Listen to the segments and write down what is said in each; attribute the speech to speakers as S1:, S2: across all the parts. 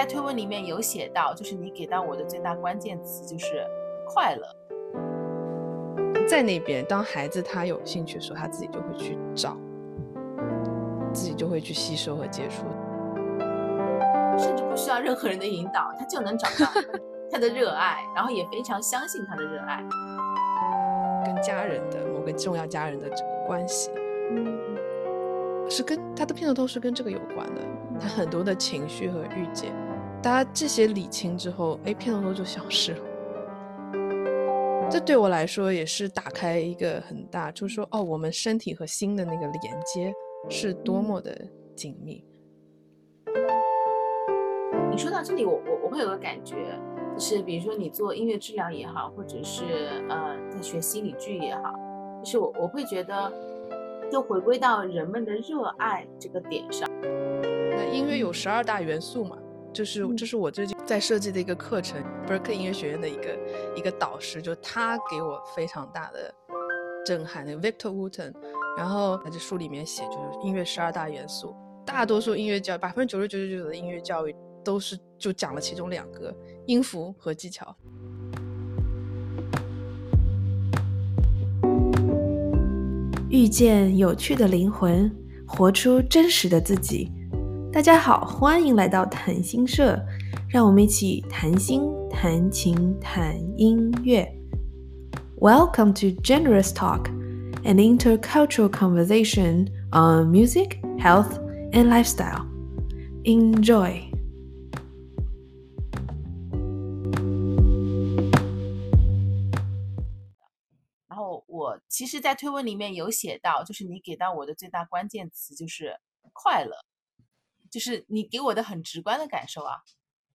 S1: 在推文里面有写到，就是你给到我的最大关键词就是快乐。
S2: 在那边，当孩子他有兴趣的时候，他自己就会去找，自己就会去吸收和接触，
S1: 甚至不需要任何人的引导，他就能找到他的热爱，然后也非常相信他的热爱，
S2: 跟家人的某个重要家人的这个关系，是跟他的片头都是跟这个有关的，他很多的情绪和预见，大家这些理清之后，哎，片头都就消失了。这对我来说也是打开一个很大，就是说，哦，我们身体和心的那个连接是多么的紧密。
S1: 你说到这里，我我我会有个感觉，就是比如说你做音乐治疗也好，或者是呃在学心理剧也好，就是我我会觉得，就回归到人们的热爱这个点上。
S2: 那音乐有十二大元素嘛？就是这是我最近在设计的一个课程，Berkeley 音乐学院的一个一个导师，就他给我非常大的震撼。那个 Victor Wooten，然后在这书里面写，就是音乐十二大元素，大多数音乐教百分之九十九点九的音乐教育都是就讲了其中两个音符和技巧。
S3: 遇见有趣的灵魂，活出真实的自己。大家好，欢迎来到谈心社，让我们一起谈心、谈情、谈音乐。Welcome to Generous Talk, an intercultural conversation on music, health, and lifestyle. Enjoy.
S1: 然后我其实，在推文里面有写到，就是你给到我的最大关键词就是快乐。就是你给我的很直观的感受啊，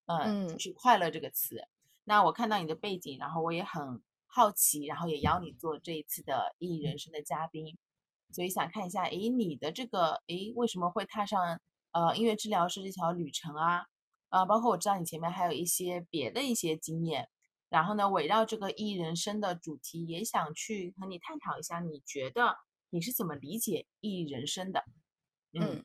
S1: 嗯，就是快乐这个词。那我看到你的背景，然后我也很好奇，然后也邀你做这一次的意义人生的嘉宾，所以想看一下，诶，你的这个，诶，为什么会踏上呃音乐治疗师这条旅程啊？啊，包括我知道你前面还有一些别的一些经验，然后呢，围绕这个意义人生的主题，也想去和你探讨一下，你觉得你是怎么理解意义人生的？嗯，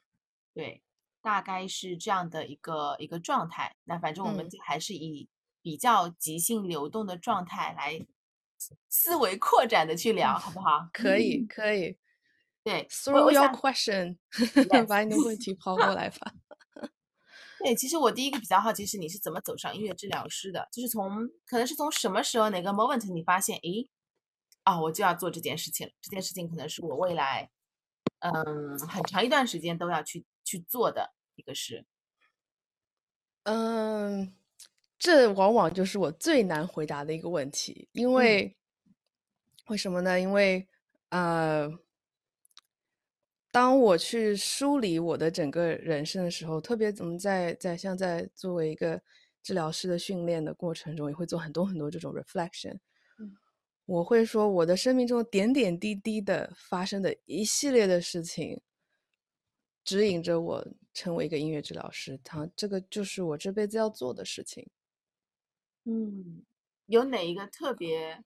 S1: 对。大概是这样的一个一个状态，那反正我们就还是以比较即兴流动的状态来思维扩展的去聊，好不好？
S2: 可以，可以。
S1: 对
S2: ，through your question，把你的问题抛过来吧。
S1: 对，其实我第一个比较好奇是你是怎么走上音乐治疗师的？就是从可能是从什么时候哪个 moment 你发现，诶，啊，我就要做这件事情了。这件事情可能是我未来，嗯，很长一段时间都要去。去做的一个事，
S2: 嗯，这往往就是我最难回答的一个问题，因为为什么呢？因为呃，当我去梳理我的整个人生的时候，特别怎么在在像在作为一个治疗师的训练的过程中，也会做很多很多这种 reflection。我会说我的生命中点点滴滴的发生的一系列的事情。指引着我成为一个音乐治疗师，他这个就是我这辈子要做的事情。
S1: 嗯，有哪一个特别，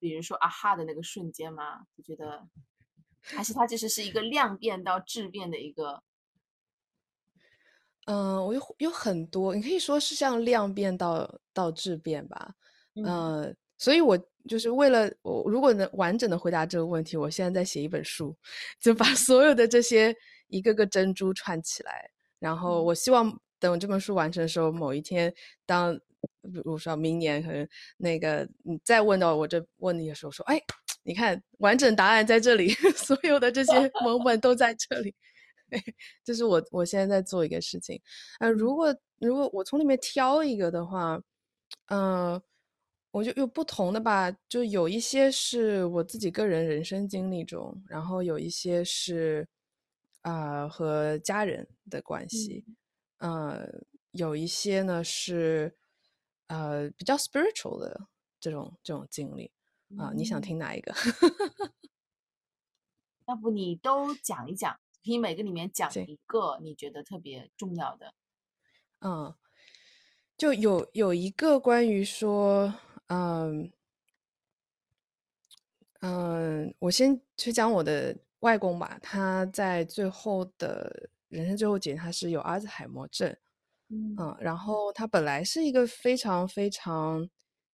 S1: 比如说啊哈的那个瞬间吗？你觉得，还是它其实是一个量变到质变的一个？
S2: 嗯，我有有很多，你可以说是像量变到到质变吧。嗯，所以我就是为了我，如果能完整的回答这个问题，我现在在写一本书，就把 所有的这些。一个个珍珠串起来，然后我希望等这本书完成的时候，某一天，当比如说明年可能那个你再问到我这问题的时候，说，哎，你看完整答案在这里，所有的这些 moment 都在这里，这是我我现在在做一个事情。呃，如果如果我从里面挑一个的话，嗯，我就有不同的吧，就有一些是我自己个人人生经历中，然后有一些是。啊，和家人的关系，呃，有一些呢是呃比较 spiritual 的这种这种经历啊，你想听哪一个？
S1: 要不你都讲一讲，可以每个里面讲一个你觉得特别重要的。
S2: 嗯，就有有一个关于说，嗯嗯，我先去讲我的。外公吧，他在最后的人生最后几年，他是有阿兹海默症，嗯，然后他本来是一个非常非常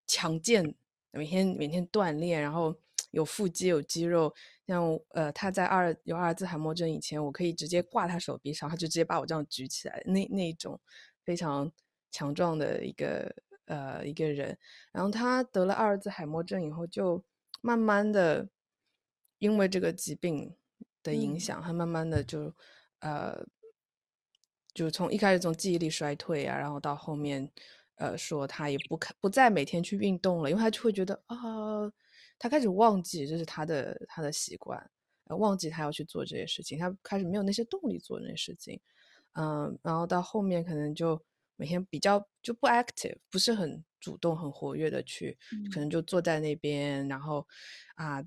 S2: 强健，每天每天锻炼，然后 有腹肌有肌肉。像呃，他在二有阿尔兹海默症以前，我可以直接挂他手臂上，他就直接把我这样举起来，那那种非常强壮的一个呃一个人。然后他得了阿尔兹海默症以后，就慢慢的因为这个疾病的影响，他慢慢的就呃。就从一开始从记忆力衰退啊，然后到后面，呃，说他也不看不再每天去运动了，因为他就会觉得啊，他开始忘记这是他的他的习惯，忘记他要去做这些事情，他开始没有那些动力做那些事情，嗯，然后到后面可能就每天比较就不 active，不是很主动很活跃的去，可能就坐在那边，然后啊，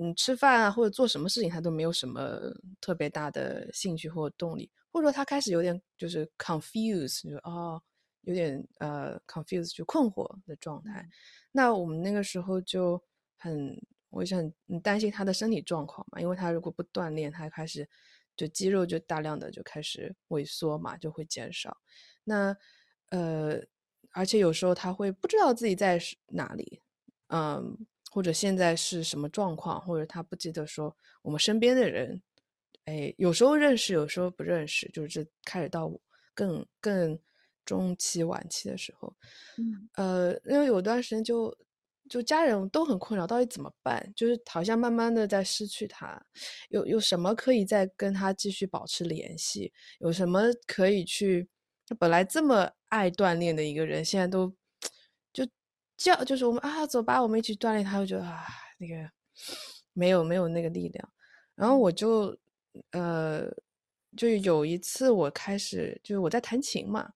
S2: 嗯，吃饭啊或者做什么事情他都没有什么特别大的兴趣或动力。或者说他开始有点就是 confuse，就哦，有点呃 confuse，就困惑的状态。那我们那个时候就很，我也是很很担心他的身体状况嘛，因为他如果不锻炼，他开始就肌肉就大量的就开始萎缩嘛，就会减少。那呃，而且有时候他会不知道自己在哪里，嗯，或者现在是什么状况，或者他不记得说我们身边的人。哎，有时候认识，有时候不认识，就是这开始到更更中期晚期的时候，
S1: 嗯，
S2: 呃，因为有段时间就就家人都很困扰，到底怎么办？就是好像慢慢的在失去他，有有什么可以再跟他继续保持联系？有什么可以去？他本来这么爱锻炼的一个人，现在都就叫就是我们啊，走吧，我们一起锻炼，他会觉得啊，那个没有没有那个力量，然后我就。呃，就有一次我开始就是我在弹琴嘛，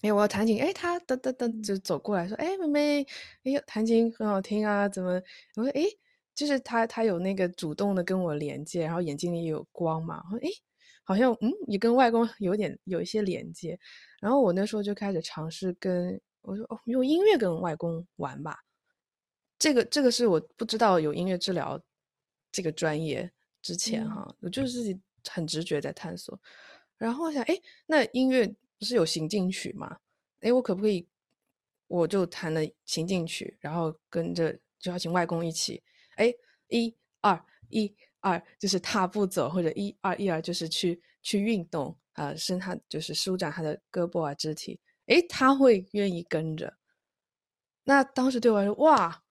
S2: 哎，我要弹琴，哎，他噔噔噔就走过来说，哎，妹妹，哎呦，弹琴很好听啊，怎么？我说，哎，就是他他有那个主动的跟我连接，然后眼睛里有光嘛，我说，哎，好像嗯也跟外公有点有一些连接，然后我那时候就开始尝试跟我说，哦，用音乐跟外公玩吧，这个这个是我不知道有音乐治疗这个专业。之前哈，我就是自己很直觉在探索，然后想，哎，那音乐不是有行进曲吗？哎，我可不可以，我就弹了行进曲，然后跟着就要请外公一起，哎，一二一二，就是踏步走，或者一二一二，就是去去运动啊，伸他就是舒展他的胳膊啊肢体，哎，他会愿意跟着。那当时对我来说，哇！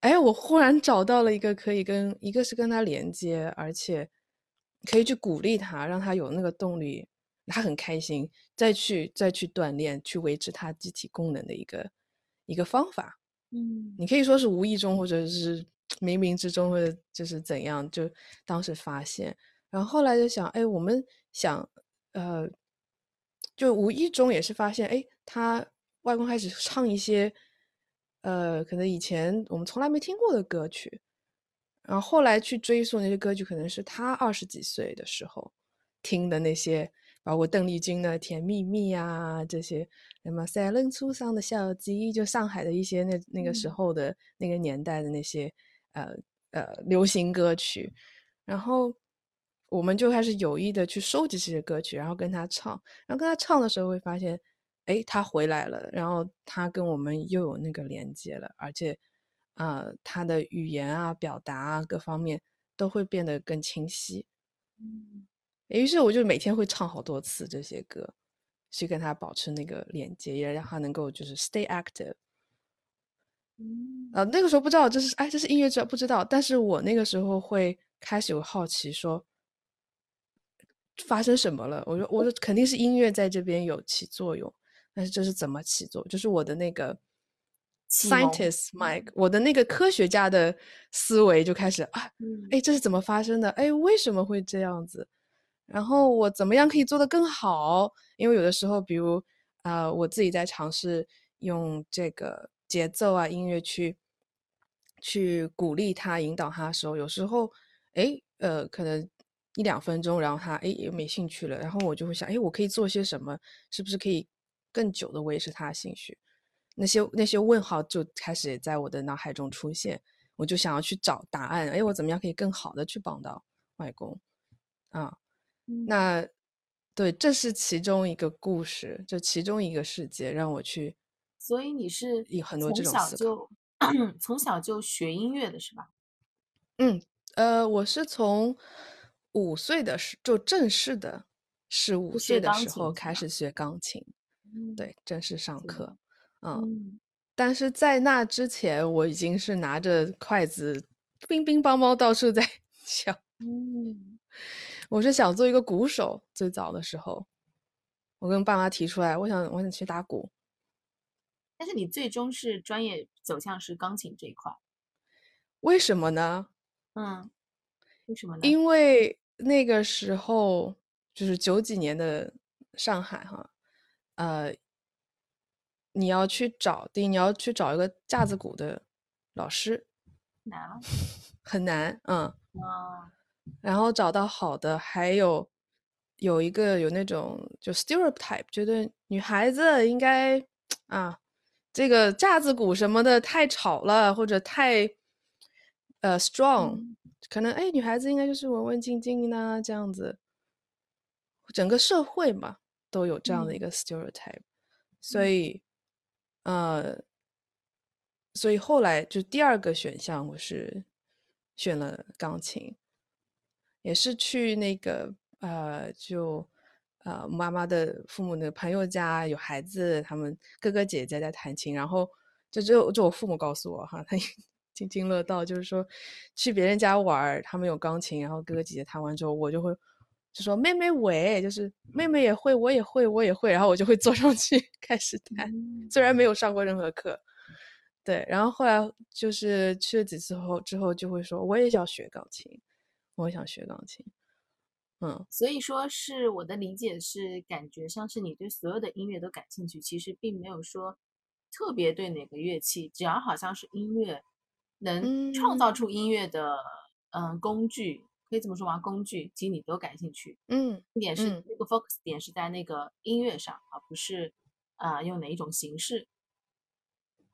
S2: 哎，我忽然找到了一个可以跟一个是跟他连接，而且可以去鼓励他，让他有那个动力，他很开心，再去再去锻炼，去维持他机体功能的一个一个方法。
S1: 嗯，
S2: 你可以说是无意中，或者是冥冥之中，或者就是怎样，就当时发现，然后后来就想，哎，我们想，呃，就无意中也是发现，哎，他外公开始唱一些。呃，可能以前我们从来没听过的歌曲，然后后来去追溯那些歌曲，可能是他二十几岁的时候听的那些，包括邓丽君的《甜蜜蜜》啊，这些什么赛伦初上的小鸡，就上海的一些那那个时候的那个年代的那些呃呃流行歌曲，然后我们就开始有意的去收集这些歌曲，然后跟他唱，然后跟他唱的时候会发现。哎，他回来了，然后他跟我们又有那个连接了，而且，呃，他的语言啊、表达啊各方面都会变得更清晰。
S1: 嗯，
S2: 于是我就每天会唱好多次这些歌，去跟他保持那个连接，也让他能够就是 stay active。
S1: 嗯，
S2: 呃，那个时候不知道这是哎，这是音乐治疗，不知道，但是我那个时候会开始有好奇说。发生什么了？我说，我说肯定是音乐在这边有起作用。但是这是怎么起作？就是我的那个 scientist Mike，我的那个科学家的思维就开始啊，哎，这是怎么发生的？哎，为什么会这样子？然后我怎么样可以做得更好？因为有的时候，比如啊，我自己在尝试用这个节奏啊音乐去去鼓励他、引导他的时候，有时候哎，呃，可能一两分钟，然后他哎也没兴趣了，然后我就会想，哎，我可以做些什么？是不是可以？更久的维持他的兴趣，那些那些问号就开始也在我的脑海中出现，我就想要去找答案。哎，我怎么样可以更好的去帮到外公？啊，那对，这是其中一个故事，就其中一个世界让我去。
S1: 所以你是
S2: 有很多这种思
S1: 考，从小就学音乐的是吧？
S2: 嗯，呃，我是从五岁的时就正式的，是五岁的时候开始学钢琴，对，正式上课，嗯，但是在那之前，我已经是拿着筷子，乒乒乓乓到处在 敲，嗯。我是想做一个鼓手，最早的时候，我跟爸妈提出来，我想我想去打鼓。
S1: 但是你最终是专业走向是钢琴这一块，
S2: 为什么呢？
S1: 嗯，为什么呢？
S2: 因为那个时候就是九几年的上海哈，呃，你要去找第一，你要去找一个架子鼓的老师，
S1: 难，
S2: 很难，嗯，啊。然后找到好的，还有有一个有那种就 stereotype，觉得女孩子应该啊，这个架子鼓什么的太吵了，或者太呃 strong，可能哎女孩子应该就是文文静静呐这样子。整个社会嘛都有这样的一个 stereotype，所以呃，所以后来就第二个选项我是选了钢琴。也是去那个呃，就呃妈妈的父母的朋友家有孩子，他们哥哥姐姐在弹琴，然后就就就我父母告诉我哈，他津津乐道，就是说去别人家玩，他们有钢琴，然后哥哥姐姐弹完之后，我就会就说妹妹喂，就是妹。妹也会，我也会，我也会，然后我就会坐上去 开始弹，虽然没有上过任何课，对，然后后来就是去了几次后之后就会说我也想学钢琴。我想学钢琴，嗯，
S1: 所以说是我的理解是，感觉像是你对所有的音乐都感兴趣，其实并没有说特别对哪个乐器，只要好像是音乐能创造出音乐的，嗯，工具可以这么说吗？工具其实你都感兴趣，
S2: 嗯，
S1: 点是那个 focus 点是在那个音乐上，而不是啊用哪一种形式，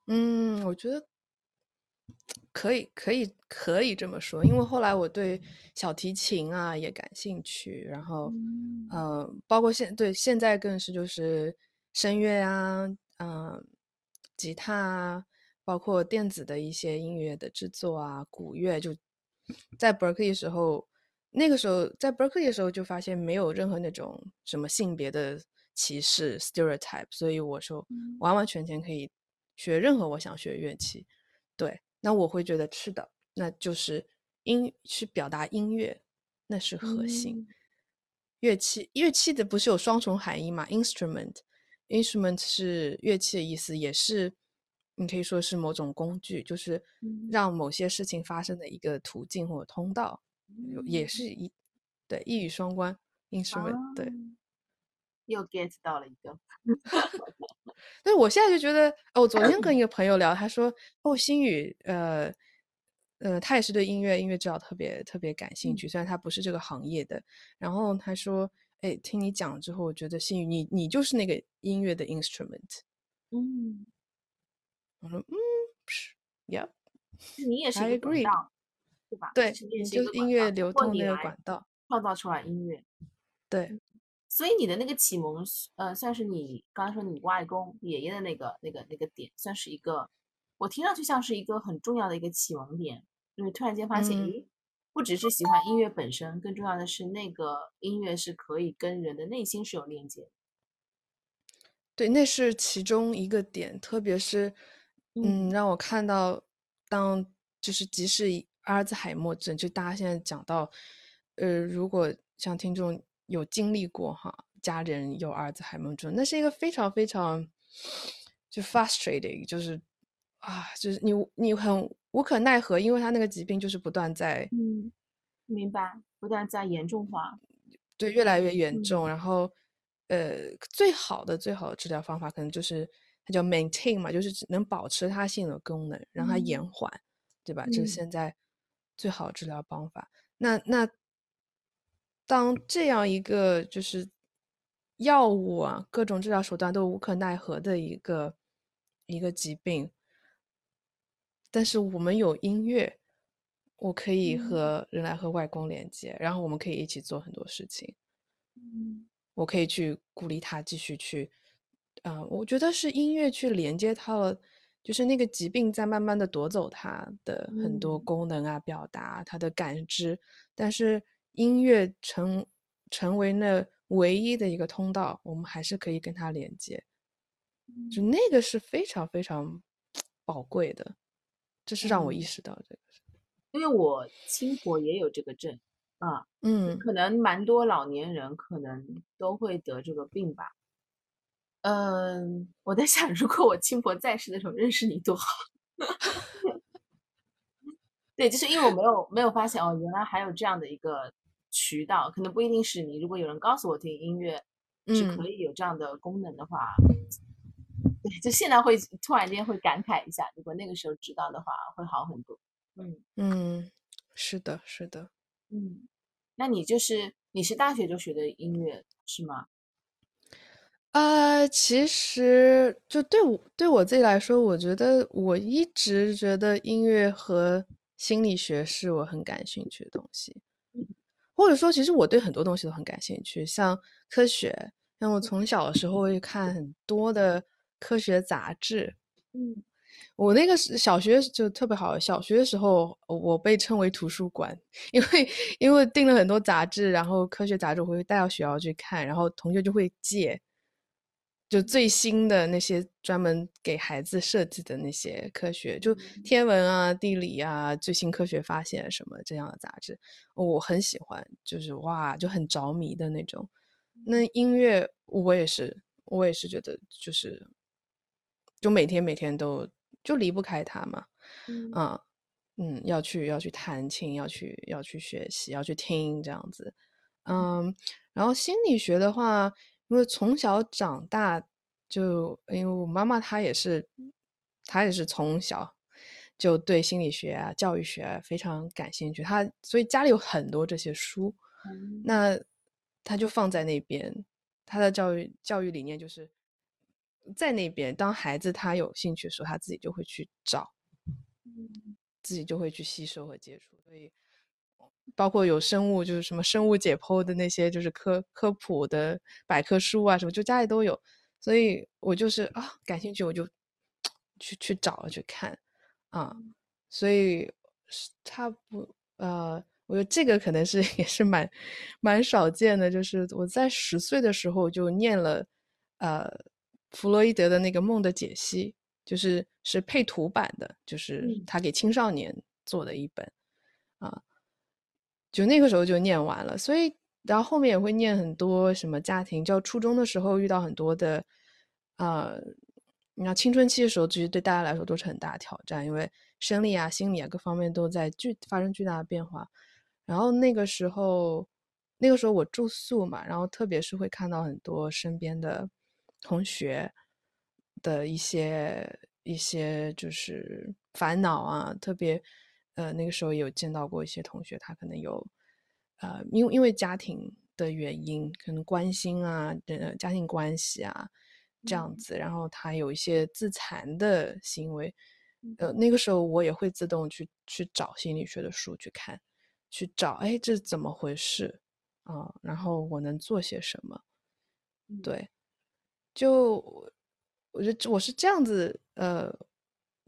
S2: 嗯，我觉得。可以，可以，可以这么说，因为后来我对小提琴啊也感兴趣，然后，嗯，包括现对现在更是就是声乐啊，嗯，吉他啊，包括电子的一些音乐的制作啊，鼓乐就在 Berkeley 时候，那个时候在 Berkeley 的时候就发现没有任何那种什么性别的歧视 stereotype，所以我说完完全全可以学任何我想学乐器，对。那我会觉得是的，那就是音去表达音乐，那是核心。乐器乐器的不是有双重含义吗？instrument，instrument 是乐器的意思，也是你可以说是某种工具，就是让某些事情发生的一个途径或者通道，也是一对一语双关。instrument 对，
S1: 又 get 到了一个。
S2: 所以我现在就觉得，哦，我昨天跟一 个朋友聊，他说，哦，心宇，呃，呃，他也是对音乐、音乐治疗特别特别感兴趣，虽然他不是这个行业的。然后他说，哎，听你讲之后，我觉得心宇，你你就是那个音乐的 instrument。
S1: 嗯，
S2: 我说，嗯，是，Yeah，
S1: 你也是一个管道，对吧？
S2: 对，就是音乐流通那个管道，
S1: 创造出来音乐，
S2: 对。
S1: 所以你的那个启蒙，呃，算是你刚刚说你外公爷爷的那个、那个、那个点，算是一个，我听上去像是一个很重要的一个启蒙点，因为突然间发现，咦，不只是喜欢音乐本身，更重要的是那个音乐是可以跟人的内心是有链接。
S2: 对，那是其中一个点，特别是，嗯，让我看到，当就是即使阿尔兹海默症，就大家现在讲到，呃，如果像听众。有经历过哈，家人有阿尔兹海默症，那是一个非常非常就 frustrating，就是啊，就是你你很无可奈何，因为他那个疾病就是不断在
S1: 嗯，明白，不断在严重化，
S2: 对，越来越严重。然后呃，最好的最好的治疗方法可能就是它叫 maintain 嘛，就是能保持它现有的功能，让它延缓，对吧？这是现在最好治疗方法。那那。当这样一个就是药物啊，各种治疗手段都无可奈何的一个一个疾病，但是我们有音乐，我可以和人来和外公连接，然后我们可以一起做很多事情。
S1: 嗯，
S2: 我可以去鼓励他继续去，啊，我觉得是音乐去连接他了，就是那个疾病在慢慢的夺走他的很多功能啊，表达他的感知，但是音乐成成为那唯一的一个通道，我们还是可以跟他连接，就那个是非常非常宝贵的，这是让我意识到这个，
S1: 因为我亲婆也有这个症。啊，嗯，可能蛮多老年人可能都会得这个病吧。嗯，我在想，如果我亲婆在世的时候认识你多好。对，就是因为我没有没有发现哦，原来还有这样的一个渠道，可能不一定是你。如果有人告诉我听音乐是可以有这样的功能的话，对，就现在会突然间会感慨一下，如果那个时候知道的话，会好很多。
S2: 嗯嗯，是的，是的。
S1: 嗯，那你就是你是大学就学的音乐是吗？
S2: 啊，其实就对我对我自己来说，我觉得我一直觉得音乐和心理学是我很感兴趣的东西，或者说，其实我对很多东西都很感兴趣，像科学，像我从。小的时候会看很多的科学杂志，嗯。我那个是小学就特别好，小学的时候我被称为图书馆，因为因为订了很多杂志，然后科学杂志我会带到学校去看，然后同学就会借，就最新的那些专门给孩子设计的那些科学，就天文啊、地理啊、最新科学发现什么这样的杂志，我很喜欢，就是哇就很着迷的那种。那音乐我也是，我也是觉得就是，就每天每天都。就离不开它嘛，嗯。嗯，要去要去弹琴，要去要去学习，要去听这样子，嗯，然后心理学的话，因为从小长大就因为我妈妈她也是，她也是从小就对心理学啊、教育学啊非常感兴趣，她所以家里有很多这些书，那她就放在那边，她的教育教育理念就是。在那边，当孩子他有兴趣的时候，他自己就会去找，自己就会去吸收和接触。所以，包括有生物，就是什么生物解剖的那些，就是科科普的百科书啊，什么就家里都有。所以我就是啊，感兴趣我就去去找去看啊。所以他不呃，我觉得这个可能是 也是蛮蛮少见的，就是我在十岁的时候就念了呃。弗洛伊德的那个梦的解析，就是是配图版的，就是他给青少年做的一本，啊，就那个时候就念完了。所以，然后后面也会念很多什么家庭，就初中的时候遇到很多的，啊，你知道青春期的时候，其实对大家来说都是很大挑战，因为生理啊、心理啊各方面都在巨发生巨大的变化。然后那个时候，那个时候我住宿嘛，然后特别是会看到很多身边的。同学的一些一些就是烦恼啊，特别呃那个时候有见到过一些同学，他可能有呃因为因为家庭的原因，可能关心啊，呃家庭关系啊这样子，然后他有一些自残的行为，呃那个时候我也会自动去去找心理学的书去看，去找哎这怎么回事啊？然后我能做些什么？对。就我觉得我是这样子，呃，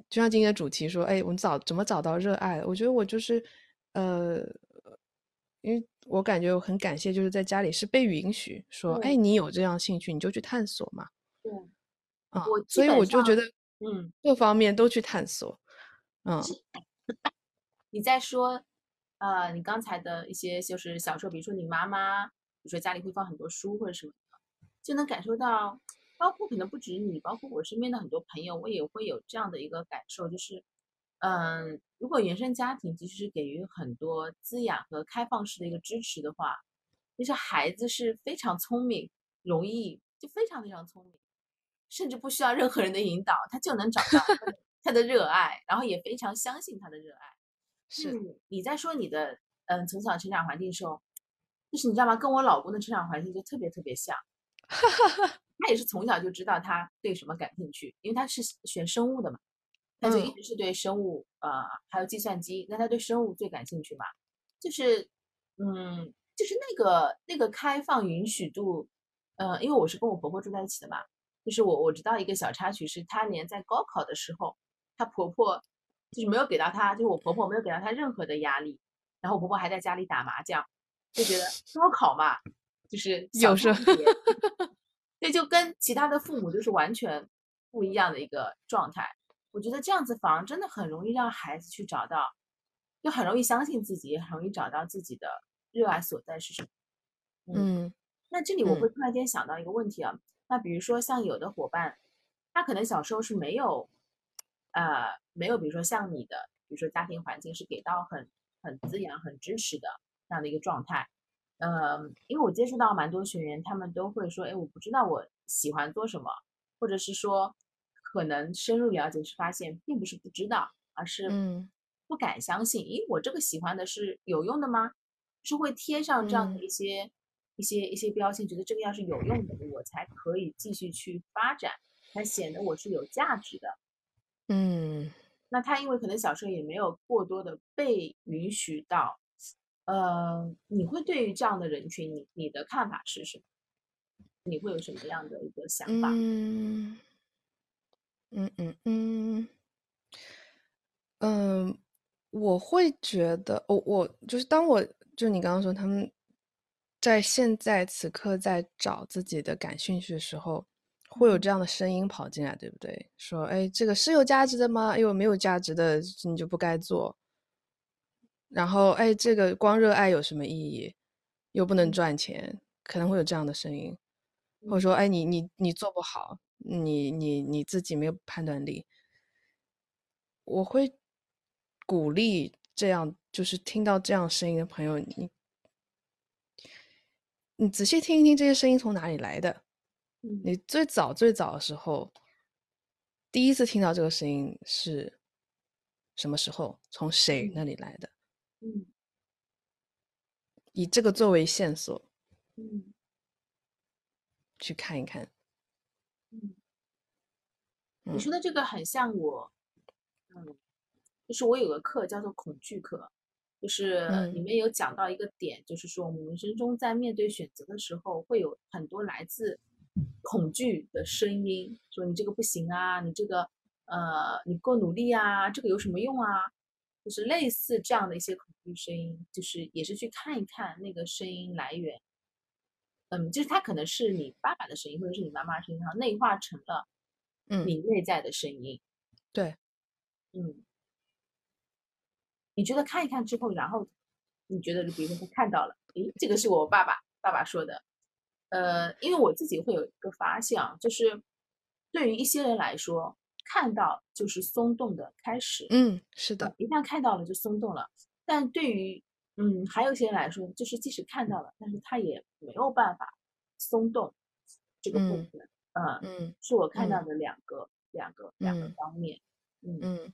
S2: 就像今天的主题说，哎，我们找怎么找到热爱？我觉得我就是，呃，因为我感觉我很感谢，就是在家里是被允许说，哎，你有这样兴趣，你就去探索嘛。
S1: 对，
S2: 啊，所以我就觉得，嗯，各方面都去探索。嗯，
S1: 你在说，呃，你刚才的一些就是小时候，比如说你妈妈，比如说家里会放很多书或者什么的，就能感受到。包括可能不止你，包括我身边的很多朋友，我也会有这样的一个感受，就是，嗯，如果原生家庭其实是给予很多滋养和开放式的一个支持的话，其实孩子是非常聪明，容易就非常非常聪明，甚至不需要任何人的引导，他就能找到他的热爱，然后也非常相信他的热爱。
S2: 是
S1: 你在说你的嗯从小成长环境的时候，就是你知道吗？跟我老公的成长环境就特别特别像。他也是从小就知道他对什么感兴趣，因为他是学生物的嘛，他就一直是对生物，呃，还有计算机，那他对生物最感兴趣嘛，就是，嗯，就是那个那个开放允许度，呃，因为我是跟我婆婆住在一起的嘛，就是我我知道一个小插曲是，她连在高考的时候，她婆婆就是没有给到她，就是我婆婆没有给到她任何的压力，然后我婆婆还在家里打麻将，就觉得高考嘛，就是
S2: 有时候，
S1: 对，就跟其他的父母就是完全不一样的一个状态。我觉得这样子反而真的很容易让孩子去找到，就很容易相信自己，也很容易找到自己的热爱所在是什么。
S2: 嗯。
S1: 那这里我会突然间想到一个问题啊，那比如说像有的伙伴，他可能小时候是没有，呃，没有，比如说像你的，比如说家庭环境是给到很很滋养、很支持的这样的一个状态，嗯，因为我接触到蛮多学员，他们都会说，哎，我不知道我喜欢做什么，或者是说，可能深入了解是发现并不是不知道，而是不敢相信，咦，我这个喜欢的是有用的吗？是会贴上这样的一些。一些一些标签，觉得这个要是有用的，我才可以继续去发展，才显得我是有价值的。
S2: 嗯，
S1: 那他因为可能小时候也没有过多的被允许到，呃，你会对于这样的人群，你你的看法是什么？你会有什么样的一个想法？
S2: 嗯嗯嗯嗯嗯，我会觉得，我我就是当我就你刚刚说他们。在现在此刻，在找自己的感兴趣的时候，会有这样的声音跑进来，对不对？说，哎，这个是有价值的吗？哎呦，没有价值的，你就不该做。然后，哎，这个光热爱有什么意义？又不能赚钱，可能会有这样的声音，或者说，哎，你你你做不好，你你你自己没有判断力。我会鼓励这样，就是听到这样声音的朋友，你。你仔细听一听这些声音从哪里来的？你最早最早的时候，第一次听到这个声音是什么时候？从谁那里来的？
S1: 嗯，
S2: 以这个作为线索，
S1: 嗯，
S2: 去看一看。
S1: 嗯，你说的这个很像我，嗯，就是我有个课叫做恐惧课。就是里面有讲到一个点，就是说我们人生中在面对选择的时候，会有很多来自恐惧的声音，说你这个不行啊，你这个呃你不够努力啊，这个有什么用啊？就是类似这样的一些恐惧声音，就是也是去看一看那个声音来源。嗯，就是它可能是你爸爸的声音，或者是你妈妈的声音，然后内化成了你内在的声音。
S2: 对，
S1: 嗯。你觉得看一看之后，然后你觉得，比如说他看到了，诶，这个是我爸爸爸爸说的，呃，因为我自己会有一个发现啊，就是对于一些人来说，看到就是松动的开始，
S2: 嗯，是的，
S1: 一旦看到了就松动了。但对于嗯，还有一些人来说，就是即使看到了，但是他也没有办法松动这个部分，嗯
S2: 嗯，
S1: 是我看到的两个两个两个方面，嗯
S2: 嗯。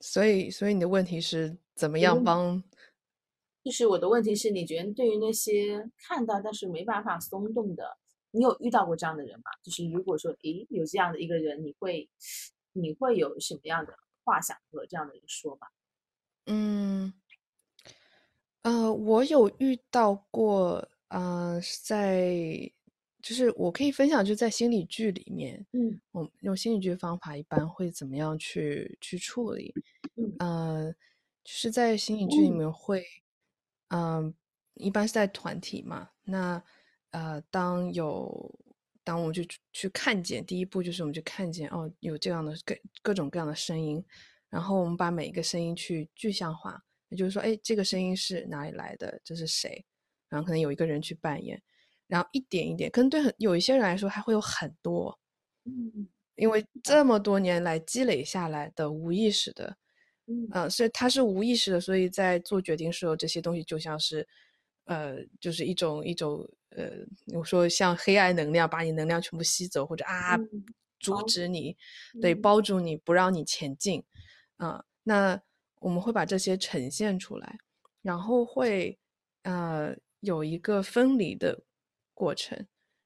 S2: 所以，所以你的问题是怎么样帮？
S1: 就是我的问题是你觉得对于那些看到但是没办法松动的，你有遇到过这样的人吗？就是如果说，诶，有这样的一个人，你会，你会有什么样的话想和这样的人说吗？
S2: 嗯，呃，我有遇到过，呃，在。就是我可以分享，就在心理剧里面，
S1: 嗯，
S2: 我用心理剧方法一般会怎么样去去处理？
S1: 嗯，
S2: 呃，就是在心理剧里面会，嗯，一般是在团体嘛。那呃，当有当我们去去看见，第一步就是我们就看见哦，有这样的各各种各样的声音，然后我们把每一个声音去具象化，也就是说，哎，这个声音是哪里来的？这是谁？然后可能有一个人去扮演。然后一点一点，可能对很有一些人来说还会有很多，
S1: 嗯，
S2: 因为这么多年来积累下来的无意识的，
S1: 嗯，
S2: 所以他是无意识的，所以在做决定时候，这些东西就像是，呃，就是一种一种呃，我说像黑暗能量把你能量全部吸走，或者啊阻止你，对，包住你不让你前进，啊，那我们会把这些呈现出来，然后会呃有一个分离的。过程，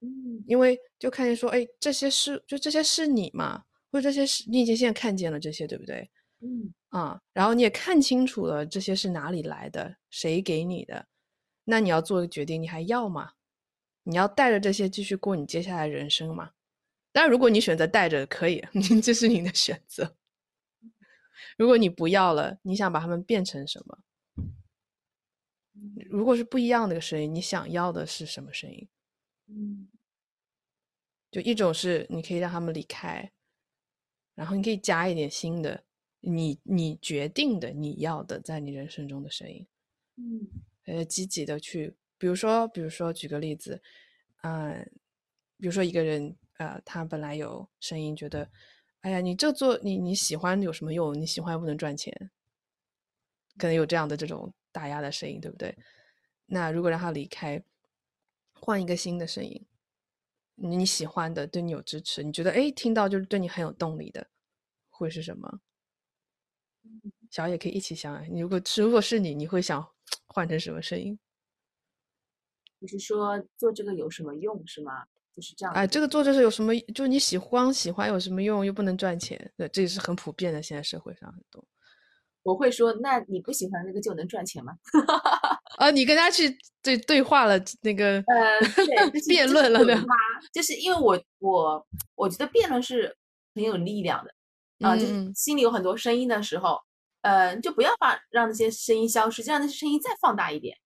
S1: 嗯，
S2: 因为就看见说，哎，这些是就这些是你嘛，或者这些是你已经现在看见了这些，对不对？
S1: 嗯
S2: 啊，然后你也看清楚了这些是哪里来的，谁给你的，那你要做个决定，你还要吗？你要带着这些继续过你接下来人生嘛？但，如果你选择带着，可以，这是你的选择。如果你不要了，你想把它们变成什么？如果是不一样的声音，你想要的是什么声音？嗯，就一种是你可以让他们离开，然后你可以加一点新的，你你决定的你要的在你人生中的声音。嗯，呃，积极的去，比如说，比如说，举个例子，嗯，比如说一个人，呃，他本来有声音，觉得。哎呀，你这做你你喜欢有什么用？你喜欢又不能赚钱，可能有这样的这种打压的声音，对不对？那如果让他离开，换一个新的声音，你喜欢的，对你有支持，你觉得哎，听到就是对你很有动力的，会是什么？小野可以一起想，你如果如果是你，你会想 换成什么声音？
S1: 你是说做这个有什么用，是吗？就是这样哎，
S2: 这个做这是有什么？就是你喜欢喜欢有什么用？又不能赚钱，对，这也是很普遍的。现在社会上很多，
S1: 我会说，那你不喜欢那个就能赚钱吗？
S2: 啊，你跟他去对对话了，那个
S1: 呃，对，
S2: 辩论了，对
S1: 吗？就是因为我我我觉得辩论是很有力量的啊，就是心里有很多声音的时候，呃，就不要把让那些声音消失，就让那些声音再放大一点，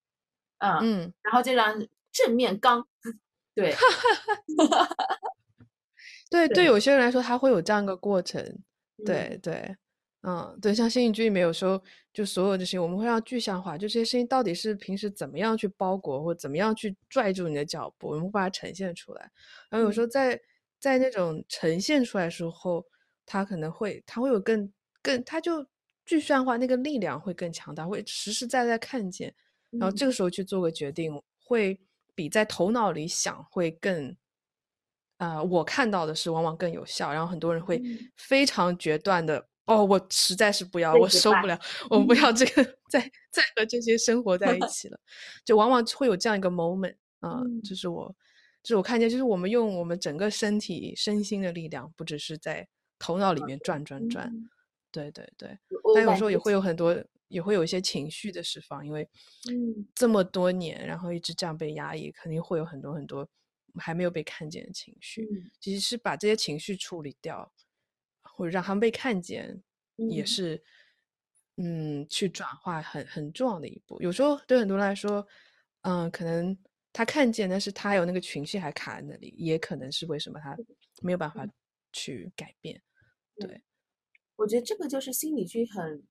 S1: 嗯嗯，然后就让正面刚。对，
S2: 对对，有些人来说，他会有这样一个过程。对对，嗯，对，像心理剧里面有时候，就所有这些，我们会让具象化，就这些声音到底是平时怎么样去包裹，或怎么样去拽住你的脚步，我们会把它呈现出来。然后有时候在在那种呈现出来时候，他可能会，他会有更更，他就具象化，那个力量会更强大，会实实在在看见。然后这个时候去做个决定，会。比在头脑里想会更，呃，我看到的是往往更有效。然后很多人会非常决断的，哦，我实在是不要，我受不了，我不要这个再再和这些生活在一起了。就往往会有这样一个 moment 啊，就是我，就是我看见，就是我们用我们整个身体、身心的力量，不只是在头脑里面转转转。对对对，但有时候也会有很多。也会有一些情绪的释放，因为嗯这么多年，然后一直这样被压抑，肯定会有很多很多还没有被看见的情绪。其实是把这些情绪处理掉，或者让他们被看见，也是嗯去转化很很重要的一步。有时候对很多人来说，嗯，可能他看见，但是他有那个情绪还卡在那里，也可能是为什么他没有办法去改变。对，
S1: 我觉得这个就是心理剧很。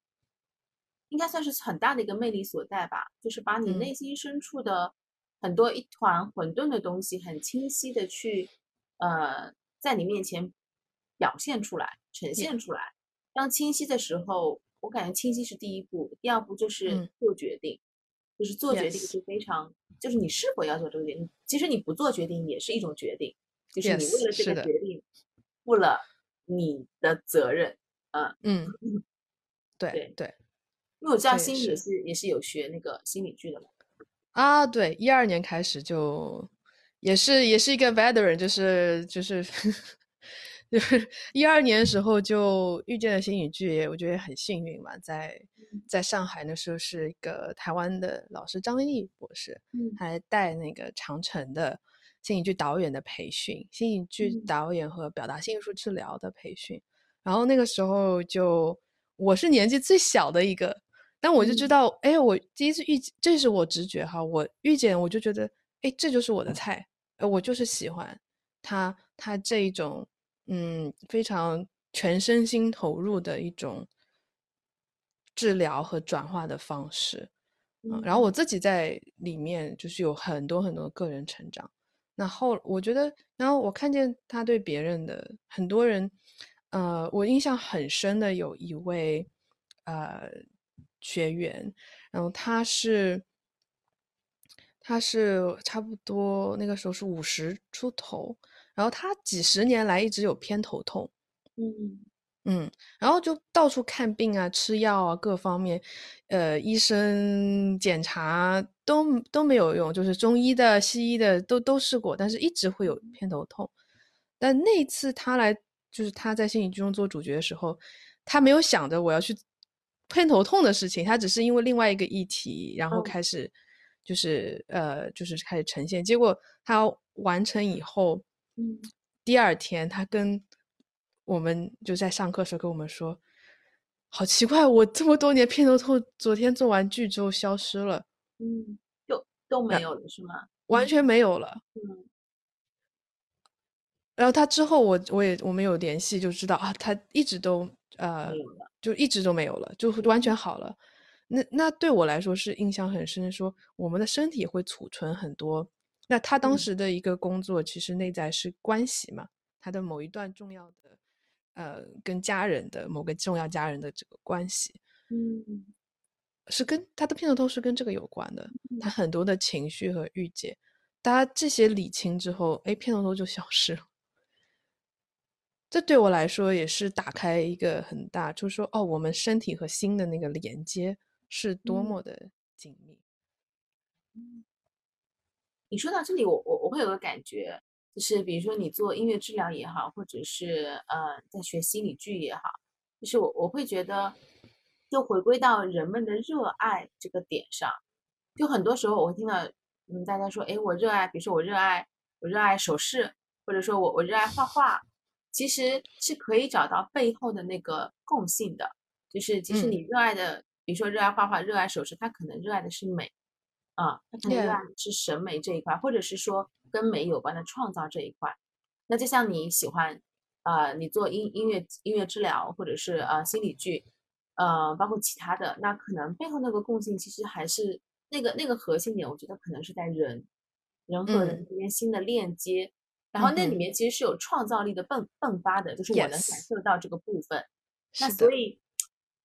S1: 应该算是很大的一个魅力所在吧，就是把你内心深处的很多一团混沌的东西，很清晰的去，呃，在你面前表现出来、呈现出来。当清晰的时候，我感觉清晰是第一步，第二步就是做决定，就是做决定是非常，就是你是否要做这个决定。其实你不做决定也是一种决定，就是你为了这个决定负了你的责任。嗯
S2: 嗯，对对。
S1: 因为我知道心理也是也是有学那个心理剧的嘛。
S2: 啊，对，一二年开始就也是也是一个 veteran，就是就是 就是一二年的时候就遇见了心理剧，我觉得很幸运嘛，在在上海那时候是一个台湾的老师张毅博士，还带那个长城的心理剧导演的培训，心理剧导演和表达性艺术治疗的培训，然后那个时候就我是年纪最小的一个。但我就知道，哎，我第一次遇，这是我直觉哈，我遇见我就觉得，哎，这就是我的菜，呃，我就是喜欢。他，他这一种，嗯，非常全身心投入的一种治疗和转化的方式，嗯，然后我自己在里面就是有很多很多个人成长，那后我觉得，然后我看见他对别人的很多人，呃，我印象很深的有一位，呃。学员，然后他是，他是差不多那个时候是五十出头，然后他几十年来一直有偏头痛，嗯嗯，然后就到处看病啊，吃药啊，各方面，呃，医生检查都都没有用，就是中医的、西医的都都试过，但是一直会有偏头痛。但那次他来，就是他在心理剧中做主角的时候，他没有想着我要去。偏头痛的事情，他只是因为另外一个议题，然后开始就是呃，就是开始呈现。结果他完成以后，
S1: 嗯，
S2: 第二天他跟我们就在上课时候跟我们说，好奇怪，我这么多年偏头痛，昨天做完剧之后消失了，
S1: 嗯，就都没有了是吗？
S2: 完全没有了。
S1: 嗯。
S2: 然后他之后，我我也我们有联系，就知道啊，他一直都呃，就一直都没有了，就完全好了。那那对我来说是印象很深，说我们的身体会储存很多。那他当时的一个工作，其实内在是关系嘛，他的某一段重要的呃，跟家人的某个重要家人的这个关系，
S1: 嗯，
S2: 是跟他的片头都是跟这个有关的。他很多的情绪和郁结，大家这些理清之后，哎，片头都就消失了。这对我来说也是打开一个很大，就是说，哦，我们身体和心的那个连接是多么的紧密。
S1: 嗯，你说到这里，我我我会有个感觉，就是比如说你做音乐治疗也好，或者是呃在学心理剧也好，就是我我会觉得，就回归到人们的热爱这个点上，就很多时候我会听到嗯大家说，哎，我热爱，比如说我热爱我热爱首饰，或者说我我热爱画画。其实是可以找到背后的那个共性的，就是其实你热爱的，比如说热爱画画、热爱首饰，他可能热爱的是美，啊，他可能热爱的是审美这一块，或者是说跟美有关的创造这一块。那就像你喜欢，呃，你做音音乐音乐治疗，或者是呃心理剧，呃，包括其他的，那可能背后那个共性其实还是那个那个核心点，我觉得可能是在人，人和人之间新的链接。然后那里面其实是有创造力的迸迸发的，就是我能感受到这个部分。那所以，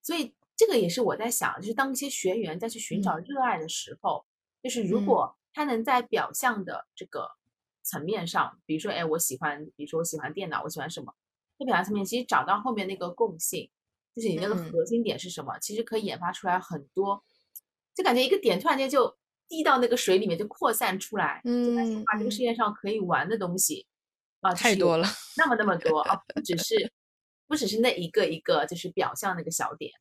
S1: 所以这个也是我在想，就是当一些学员再去寻找热爱的时候，就是如果他能在表象的这个层面上，比如说，哎，我喜欢，比如说我喜欢电脑，我喜欢什么，在表象层面其实找到后面那个共性，就是你那个核心点是什么，其实可以研发出来很多，就感觉一个点突然间就。滴到那个水里面就扩散出来，嗯，把这个世界上可以玩的东西啊，
S2: 太多了，
S1: 那么那么多啊，不只是不只是那一个一个，就是表象那个小点。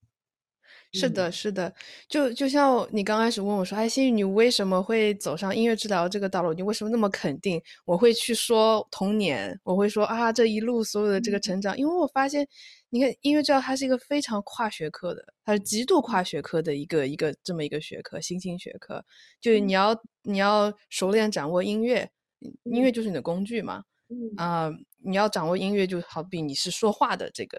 S2: 是的，是的，就就像你刚开始问我说：“哎，心雨，你为什么会走上音乐治疗这个道路？你为什么那么肯定？”我会去说童年，我会说啊，这一路所有的这个成长，因为我发现。你看，音乐治疗它是一个非常跨学科的，它是极度跨学科的一个一个这么一个学科，新兴学科。就是你要你要熟练掌握音乐，音乐就是你的工具嘛。啊，你要掌握音乐，就好比你是说话的这个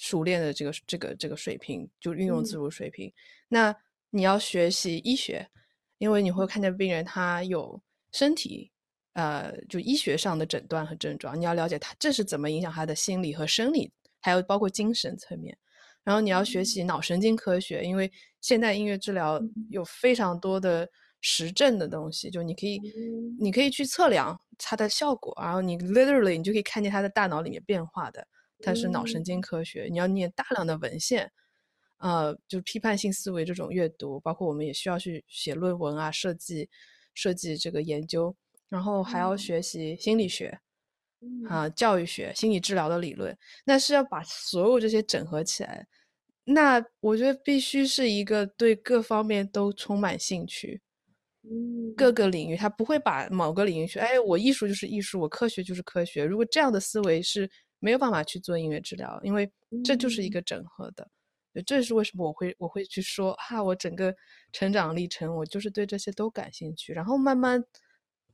S2: 熟练的这个这个这个水平，就运用自如水平。那你要学习医学，因为你会看见病人他有身体，呃，就医学上的诊断和症状，你要了解他这是怎么影响他的心理和生理。还有包括精神层面，然后你要学习脑神经科学，因为现代音乐治疗有非常多的实证的东西，就你可以，你可以去测量它的效果，然后你 literally 你就可以看见他的大脑里面变化的，它是脑神经科学。你要念大量的文献，呃，就批判性思维这种阅读，包括我们也需要去写论文啊，设计设计这个研究，然后还要学习心理学。啊，教育学、心理治疗的理论，那是要把所有这些整合起来。那我觉得必须是一个对各方面都充满兴趣，
S1: 嗯，
S2: 各个领域他不会把某个领域去，哎，我艺术就是艺术，我科学就是科学。如果这样的思维是没有办法去做音乐治疗，因为这就是一个整合的。这是为什么我会我会去说哈，我整个成长历程，我就是对这些都感兴趣，然后慢慢。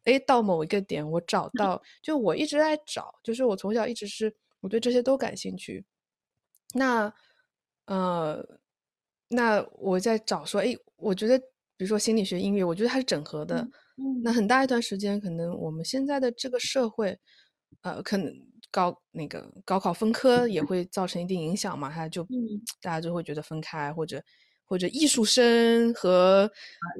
S2: 哎，到某一个点，我找到，就我一直在找，就是我从小一直是我对这些都感兴趣。那，呃，那我在找说，哎，我觉得，比如说心理学、音乐，我觉得它是整合的。那很大一段时间，可能我们现在的这个社会，呃，可能高那个高考分科也会造成一定影响嘛，他就大家就会觉得分开，或者。或者艺术生和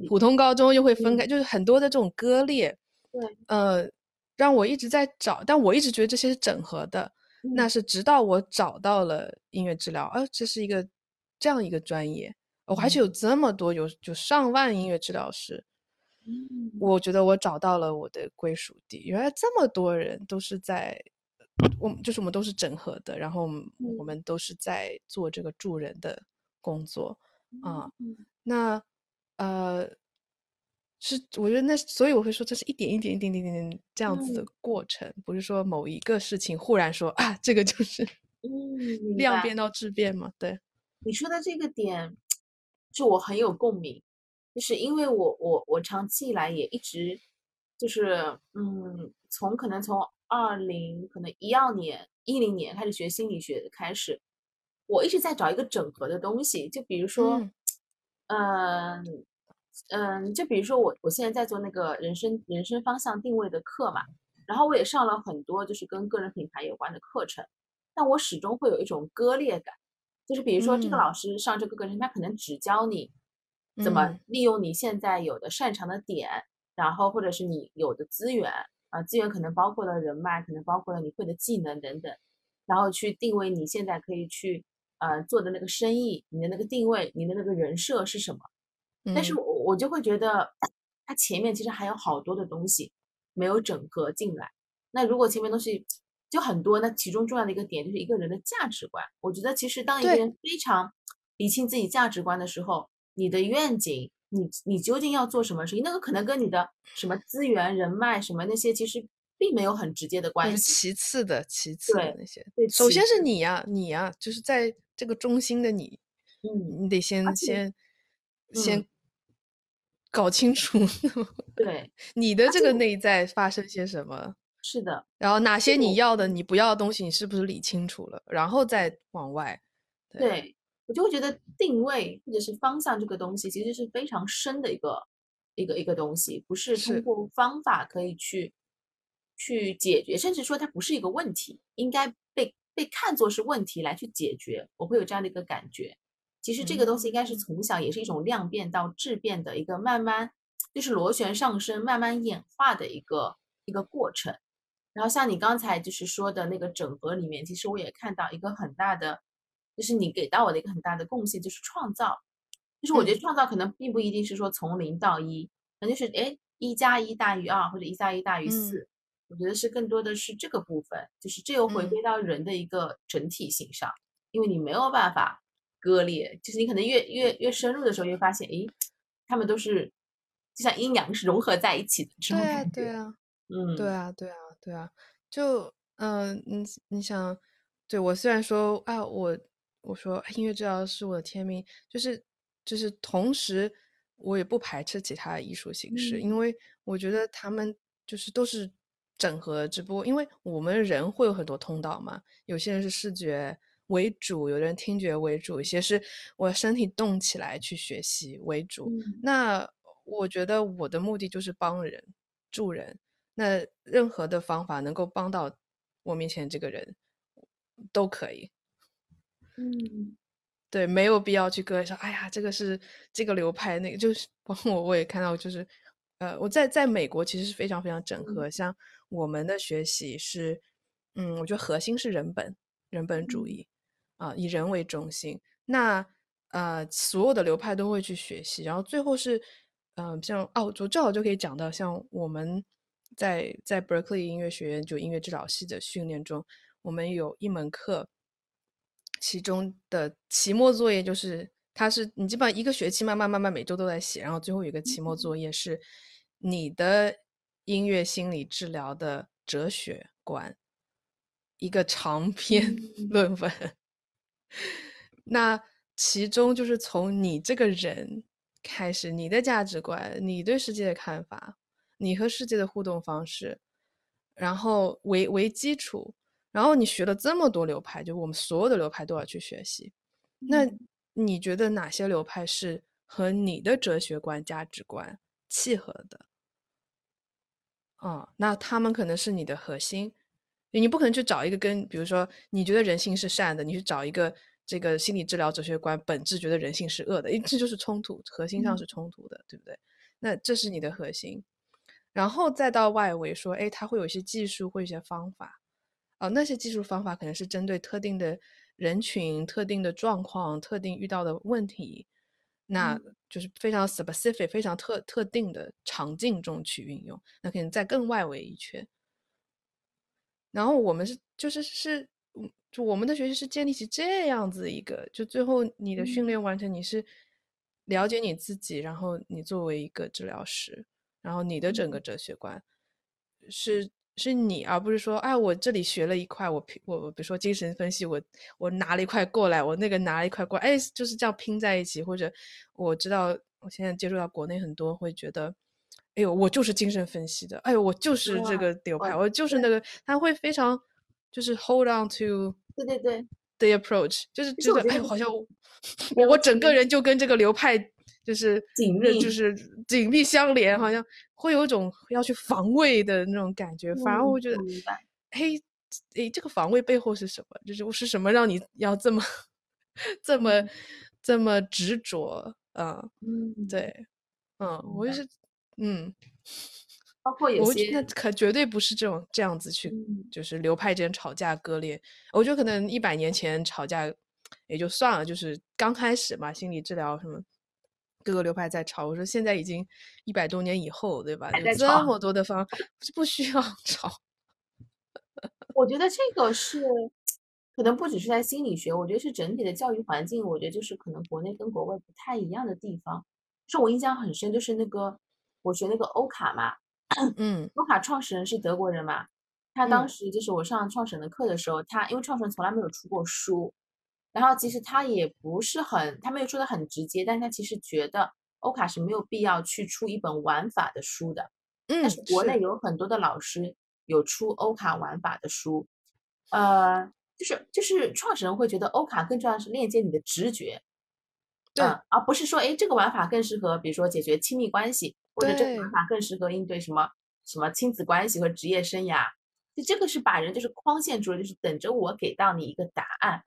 S2: 普通高中又会分开，就是很多的这种割裂。
S1: 对，
S2: 呃，让我一直在找，但我一直觉得这些是整合的。那是直到我找到了音乐治疗，呃，这是一个这样一个专业，我还是有这么多，有就上万音乐治疗师。
S1: 嗯，
S2: 我觉得我找到了我的归属地。原来这么多人都是在，我就是我们都是整合的，然后我们都是在做这个助人的工作。啊，那呃，是我觉得那，所以我会说这是一点一点一点点点点这样子的过程，不是说某一个事情忽然说啊，这个就是
S1: 嗯
S2: 量变到质变嘛？对，
S1: 你说的这个点，就我很有共鸣，就是因为我我我长期以来也一直就是嗯，从可能从二零可能一二年一零年开始学心理学开始，我一直在找一个整合的东西，就比如说，嗯。嗯，就比如说我我现在在做那个人生人生方向定位的课嘛，然后我也上了很多就是跟个人品牌有关的课程，但我始终会有一种割裂感，就是比如说这个老师上这个课程，他可能只教你怎么利用你现在有的擅长的点，然后或者是你有的资源啊，资源可能包括了人脉，可能包括了你会的技能等等，然后去定位你现在可以去呃做的那个生意，你的那个定位，你的那个人设是什么。但是我我就会觉得，它前面其实还有好多的东西没有整合进来。那如果前面东西就很多，那其中重要的一个点就是一个人的价值观。我觉得其实当一个人非常理清自己价值观的时候，你的愿景，你你究竟要做什么事情，那个可能跟你的什么资源、人脉什么那些其实并没有很直接的关系。
S2: 其次的，其次的那些。对，首先是你呀，你呀，就是在这个中心的你，
S1: 嗯，
S2: 你得先先先。搞清楚，
S1: 对
S2: 你的这个内在发生些什么？
S1: 是的，
S2: 然后哪些你要的、你不要的东西，你是不是理清楚了？然后再往外。
S1: 对我就会觉得定位或者是方向这个东西，其实是非常深的一个一个一个东西，不是通过方法可以去去解决，甚至说它不是一个问题，应该被被看作是问题来去解决。我会有这样的一个感觉。其实这个东西应该是从小也是一种量变到质变的一个慢慢，就是螺旋上升、慢慢演化的一个一个过程。然后像你刚才就是说的那个整合里面，其实我也看到一个很大的，就是你给到我的一个很大的贡献，就是创造。就是我觉得创造可能并不一定是说从零到一，可能就是哎一加一大于二或者一加一大于四。我觉得是更多的是这个部分，就是这又回归到人的一个整体性上，因为你没有办法。割裂，就是你可能越越越深入的时候，越发现，诶，他们都是就像阴阳是融合在一起的这种感
S2: 觉。对啊，
S1: 嗯，
S2: 对啊，对啊，对啊。就嗯，你你想，对我虽然说啊，我我说音乐治疗是我的天命，就是就是同时我也不排斥其他的艺术形式，因为我觉得他们就是都是整合，只不过因为我们人会有很多通道嘛，有些人是视觉。为主，有的人听觉为主，有些是我身体动起来去学习为主。那我觉得我的目的就是帮人、助人。那任何的方法能够帮到我面前这个人，都可以。
S1: 嗯，
S2: 对，没有必要去割说，哎呀，这个是这个流派，那个就是包 括我，我也看到，就是呃，我在在美国其实是非常非常整合。像我们的学习是，嗯，我觉得核心是人本、人本主义。啊，以人为中心，那呃，所有的流派都会去学习，然后最后是，嗯，像哦，我正好就可以讲到，像我们在在 Berkeley 音乐学院就音乐治疗系的训练中，我们有一门课，其中的期末作业就是，它是你基本上一个学期慢慢慢慢每周都在写，然后最后有一个期末作业是你的音乐心理治疗的哲学观，一个长篇论文。那其中就是从你这个人开始，你的价值观、你对世界的看法、你和世界的互动方式，然后为为基础，然后你学了这么多流派，就我们所有的流派都要去学习。那你觉得哪些流派是和你的哲学观、价值观契合的？哦，那他们可能是你的核心。你不可能去找一个跟，比如说你觉得人性是善的，你去找一个这个心理治疗哲学观本质觉得人性是恶的，这就是冲突，核心上是冲突的，对不对？那这是你的核心，然后再到外围说，哎，他会有一些技术会有一些方法，哦，那些技术方法可能是针对特定的人群、特定的状况、特定遇到的问题，那就是非常 specific、非常特特定的场景中去运用，那可能在更外围一圈。然后我们是就是是，就我们的学习是建立起这样子一个，就最后你的训练完成，你是了解你自己，然后你作为一个治疗师，然后你的整个哲学观是是你，而不是说，哎，我这里学了一块，我拼我比如说精神分析，我我拿了一块过来，我那个拿了一块过来，哎，就是这样拼在一起，或者我知道我现在接触到国内很多会觉得，哎呦，我就是精神分析的，哎呦，我就是这个流派，我就是那。个，他会非常就是 hold on
S1: to，对对对
S2: ，the approach，就是觉得哎，好像我我整个人就跟这个流派。就是
S1: 紧密，
S2: 就是紧密相连，好像会有一种要去防卫的那种感觉。反而我觉得，嘿，诶，这个防卫背后是什么？就是是什么让你要这么、这么、这么执着啊？嗯，对，嗯，我就是，嗯，
S1: 包括有些，
S2: 那可绝对不是这种这样子去，就是流派之间吵架割裂。我觉得可能一百年前吵架也就算了，就是刚开始嘛，心理治疗什么。各个流派在吵，我说现在已经一百多年以后，对吧？有这么多的方，不需要 吵。
S1: 我觉得这个是可能不只是在心理学，我觉得是整体的教育环境，我觉得就是可能国内跟国外不太一样的地方。是我印象很深，就是那个我学那个欧卡嘛，
S2: 嗯，
S1: 欧卡创始人是德国人嘛，他当时就是我上创始人的课的时候，他因为创始人从来没有出过书。然后其实他也不是很，他没有说的很直接，但他其实觉得欧卡是没有必要去出一本玩法的书的。
S2: 嗯，
S1: 但是国内有很多的老师有出欧卡玩法的书，呃，就是就是创始人会觉得欧卡更重要的是链接你的直觉，
S2: 对，
S1: 而不是说哎这个玩法更适合，比如说解决亲密关系，或者这个玩法更适合应对什么什么亲子关系和职业生涯，就这个是把人就是框限住了，就是等着我给到你一个答案。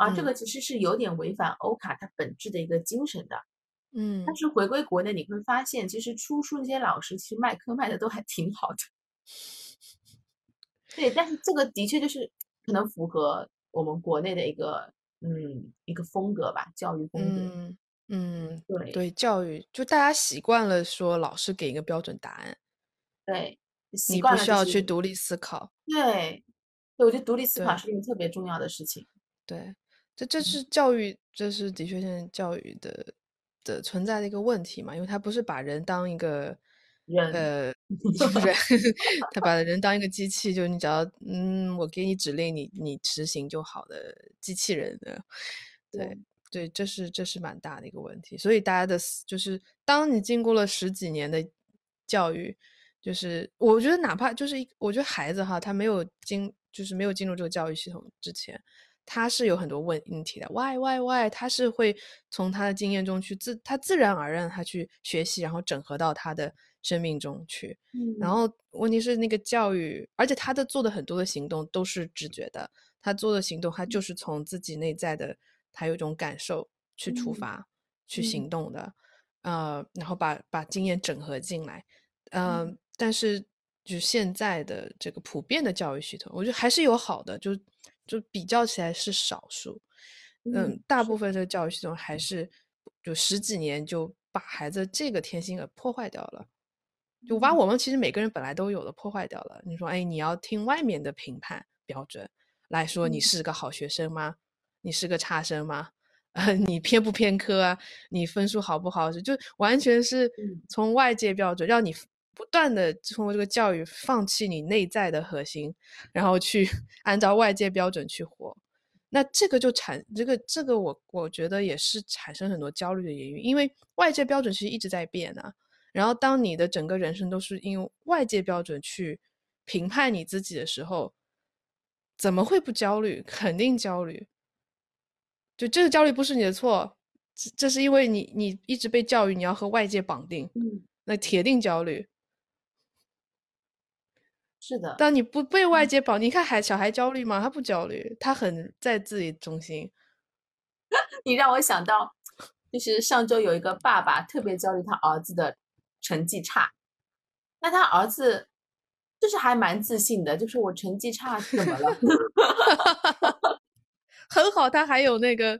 S1: 啊，这个其实是有点违反欧卡它本质的一个精神的，
S2: 嗯，
S1: 但是回归国内，你会发现其实出书那些老师其实卖课卖的都还挺好的，对，但是这个的确就是可能符合我们国内的一个嗯一个风格吧，教育风格，
S2: 嗯嗯，
S1: 对。
S2: 对，教育就大家习惯了说老师给一个标准答案，
S1: 对，
S2: 你不需要去独立思考，
S1: 对，对，我觉得独立思考是一个特别重要的事情，
S2: 对。这这是教育，这是的确现在教育的的存在的一个问题嘛？因为他不是把人当一个
S1: 人，
S2: 呃，人，他把人当一个机器，就是你只要嗯，我给你指令，你你执行就好的机器人的。对对，这是这是蛮大的一个问题。所以大家的就是当你经过了十几年的教育，就是我觉得哪怕就是一，我觉得孩子哈，他没有经就是没有进入这个教育系统之前。他是有很多问问题的，why why why？他是会从他的经验中去自，他自然而然他去学习，然后整合到他的生命中去。
S1: 嗯，
S2: 然后问题是那个教育，而且他的做的很多的行动都是直觉的，他做的行动他就是从自己内在的，他有一种感受去出发去行动的，呃，然后把把经验整合进来，嗯，但是就现在的这个普遍的教育系统，我觉得还是有好的，就。就比较起来是少数，嗯，大部分这个教育系统还是就十几年就把孩子这个天性给破坏掉了，就把我们其实每个人本来都有的破坏掉了。你说，哎，你要听外面的评判标准来说你是个好学生吗？你是个差生吗？呃，你偏不偏科啊？你分数好不好？就完全是从外界标准让你。不断的通过这个教育放弃你内在的核心，然后去 按照外界标准去活，那这个就产这个这个我我觉得也是产生很多焦虑的原因，因为外界标准其实一直在变啊。然后当你的整个人生都是因为外界标准去评判你自己的时候，怎么会不焦虑？肯定焦虑。就这个焦虑不是你的错，这这是因为你你一直被教育你要和外界绑定，那铁定焦虑。
S1: 是的，
S2: 当你不被外界绑，你看孩小孩焦虑吗？他不焦虑，他很在自己中心。
S1: 你让我想到，就是上周有一个爸爸特别焦虑他儿子的成绩差，那他儿子就是还蛮自信的，就是我成绩差怎么了？
S2: 很好，他还有那个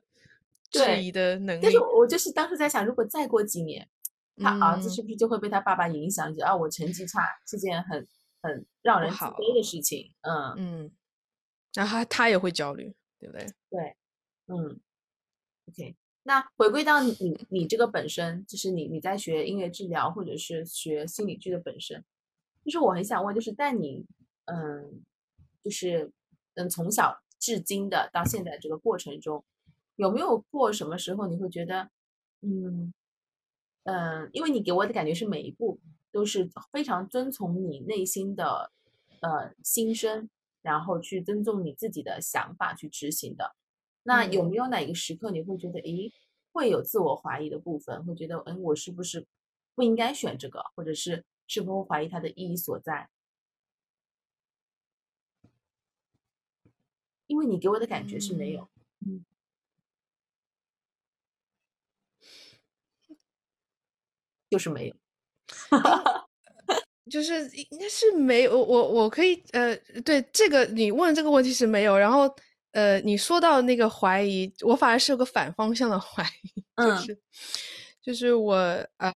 S2: 质疑的能力。但
S1: 是我就是当时在想，如果再过几年，他儿子是不是就会被他爸爸影响？觉得啊，我成绩差是件很。很让人自卑的事情，嗯
S2: 嗯，然后他他也会焦虑，对不对？
S1: 对，嗯，OK，那回归到你你这个本身，就是你你在学音乐治疗或者是学心理剧的本身，就是我很想问，就是在你嗯，就是嗯从小至今的到现在这个过程中，有没有过什么时候你会觉得嗯嗯，因为你给我的感觉是每一步都是非常遵从你内心的呃心声，然后去尊重你自己的想法去执行的。那有没有哪个时刻你会觉得，诶，会有自我怀疑的部分，会觉得，嗯，我是不是不应该选这个，或者是是否怀疑它的意义所在？因为你给我的感觉是没有，嗯，就是没有，
S2: 就是应该是没有。我我可以，呃，对这个你问这个问题是没有，然后。呃，你说到那个怀疑，我反而是有个反方向的怀疑，就是，就是我呃，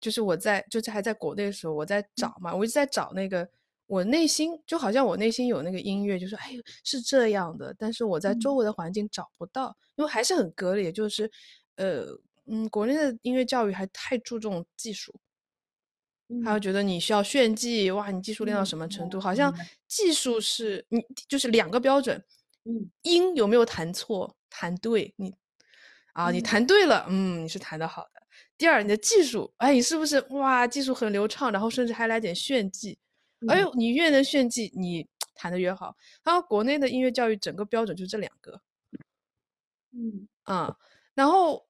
S2: 就是我在就是还在国内的时候，我在找嘛，我一直在找那个我内心就好像我内心有那个音乐，就是哎是这样的，但是我在周围的环境找不到，因为还是很割裂，就是呃嗯，国内的音乐教育还太注重技术，还有觉得你需要炫技，哇，你技术练到什么程度，好像技术是你就是两个标准。
S1: 嗯，
S2: 音有没有弹错？弹对，你啊，你弹对了，嗯，你是弹的好的。第二，你的技术，哎，你是不是哇，技术很流畅，然后甚至还来点炫技？哎呦，你越能炫技，你弹的越好。然后国内的音乐教育整个标准就这两个，
S1: 嗯
S2: 啊，然后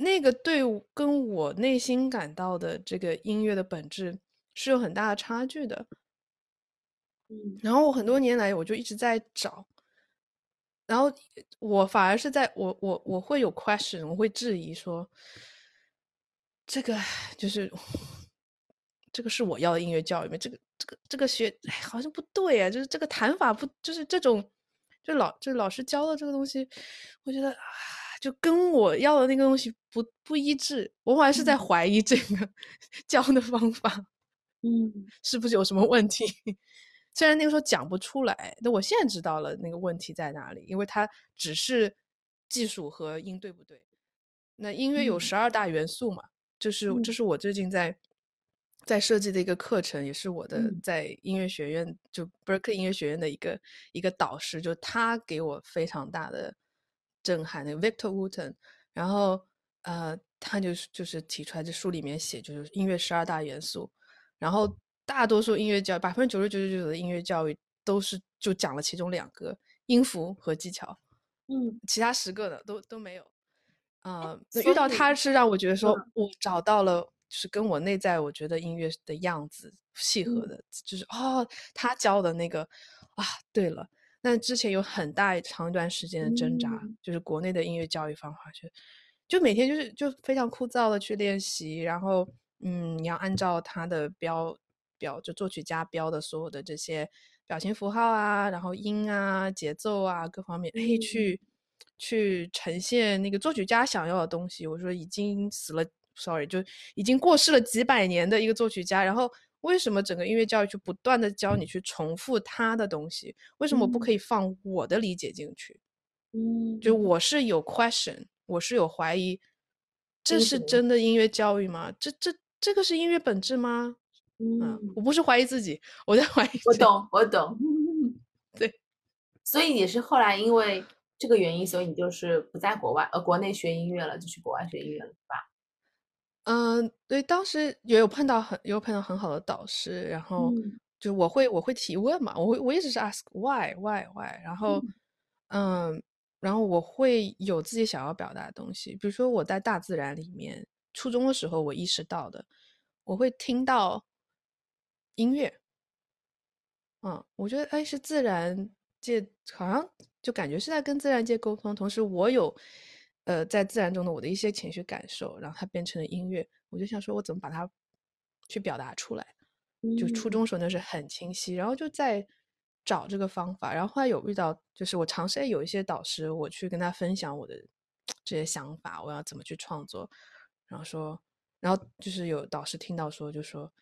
S2: 那个对跟我内心感到的这个音乐的本质是有很大的差距的。
S1: 嗯，
S2: 然后我很多年来我就一直在找。然后我反而是在我我我会有 question，我会质疑说，这个就是这个是我要的音乐教育吗？这个这个这个学哎好像不对啊，就是这个弹法不就是这种，就老就老师教的这个东西，我觉得啊就跟我要的那个东西不不一致，我还是在怀疑这个教的方法，
S1: 嗯，
S2: 是不是有什么问题？虽然那个时候讲不出来，但我现在知道了那个问题在哪里，因为它只是技术和音对不对。那音乐有十二大元素嘛，就是这是我最近在在设计的一个课程，也是我的在音乐学院就 Berkeley 音乐学院的一个一个导师，就他给我非常大的震撼，那个 Victor Wooten，然后呃，他就是就是提出来，这书里面写就是音乐十二大元素，然后。大多数音乐教百分之九十九点九的音乐教育都是就讲了其中两个音符和技巧，
S1: 嗯，
S2: 其他十个的都都没有。啊，遇到他是让我觉得说我找到了，就是跟我内在我觉得音乐的样子契合的，就是哦，他教的那个啊，对了，那之前有很大长一段时间的挣扎，就是国内的音乐教育方法，就就每天就是就非常枯燥的去练习，然后嗯，你要按照他的标。标就作曲家标的所有的这些表情符号啊，然后音啊、节奏啊各方面，可以去去呈现那个作曲家想要的东西。我说已经死了，sorry，就已经过世了几百年的一个作曲家。然后为什么整个音乐教育就不断的教你去重复他的东西？为什么不可以放我的理解进去？
S1: 嗯，
S2: 就我是有 question，我是有怀疑，这是真的音乐教育吗？这这这个是音乐本质吗？嗯，我不是怀疑自己，我在 怀疑。
S1: 我懂，我懂。
S2: 对，
S1: 所以也是后来因为这个原因，所以你就是不在国外呃国内学音乐了，就去国外学音乐了，是吧？
S2: 嗯，对，当时也有碰到很有碰到很好的导师，然后就我会我会提问嘛，我会我一直是 ask why why why，然后嗯，然后我会有自己想要表达的东西，比如说我在大自然里面，初中的时候我意识到的，我会听到。音乐，嗯，我觉得哎，是自然界，好像就感觉是在跟自然界沟通。同时，我有呃在自然中的我的一些情绪感受，然后它变成了音乐。我就想说，我怎么把它去表达出来？就初中时候那是很清晰，然后就在找这个方法。然后后来有遇到，就是我尝试有一些导师，我去跟他分享我的这些想法，我要怎么去创作。然后说，然后就是有导师听到说，就说。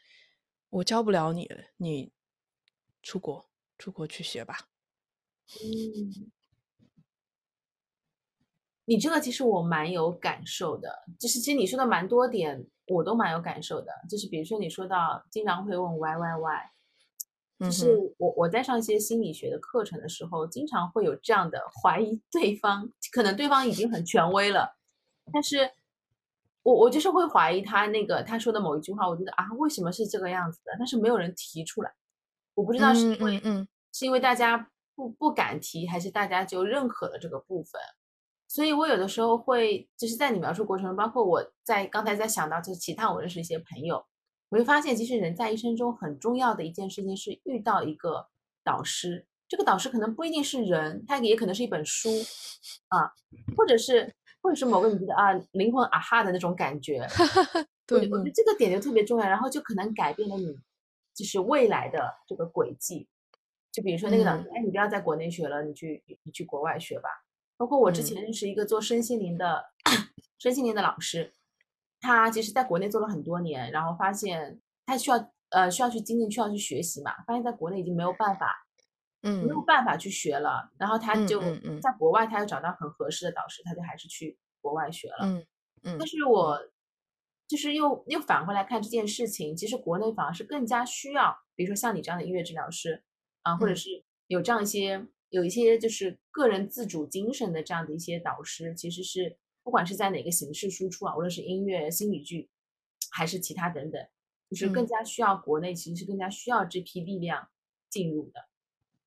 S2: 我教不了你了，你出国出国去学吧。
S1: 嗯，你这个其实我蛮有感受的，就是其实你说的蛮多点，我都蛮有感受的。就是比如说你说到经常会问 why why why，就是我我在上一些心理学的课程的时候，经常会有这样的 怀疑对方，可能对方已经很权威了，但是我我就是会怀疑他那个他说的某一句话，我觉得啊为什么是这个样子的？但是没有人提出来，我不知道是因为嗯是因为大家。不不敢提，还是大家就认可了这个部分，所以我有的时候会就是在你描述过程中，包括我在刚才在想到就是其他我认识一些朋友，我会发现其实人在一生中很重要的一件事情是遇到一个导师，这个导师可能不一定是人，他也可能是一本书啊，或者是或者是某个你觉得啊灵魂啊哈的那种感觉，
S2: 对，
S1: 我觉得这个点就特别重要，然后就可能改变了你就是未来的这个轨迹。就比如说那个导师，哎，你不要在国内学了，你去你去国外学吧。包括我之前认识一个做身心灵的 身心灵的老师，他其实在国内做了很多年，然后发现他需要呃需要去精进，需要去学习嘛，发现在国内已经没有办法，
S2: 嗯，
S1: 没有办法去学了。然后他就在国外，他又找到很合适的导师，他就还是去国外学了。
S2: 嗯嗯。
S1: 但是我就是又又反过来看这件事情，其实国内反而是更加需要，比如说像你这样的音乐治疗师。啊，或者是有这样一些有一些就是个人自主精神的这样的一些导师，其实是不管是在哪个形式输出啊，无论是音乐、心理剧，还是其他等等，就是更加需要国内其实是更加需要这批力量进入的。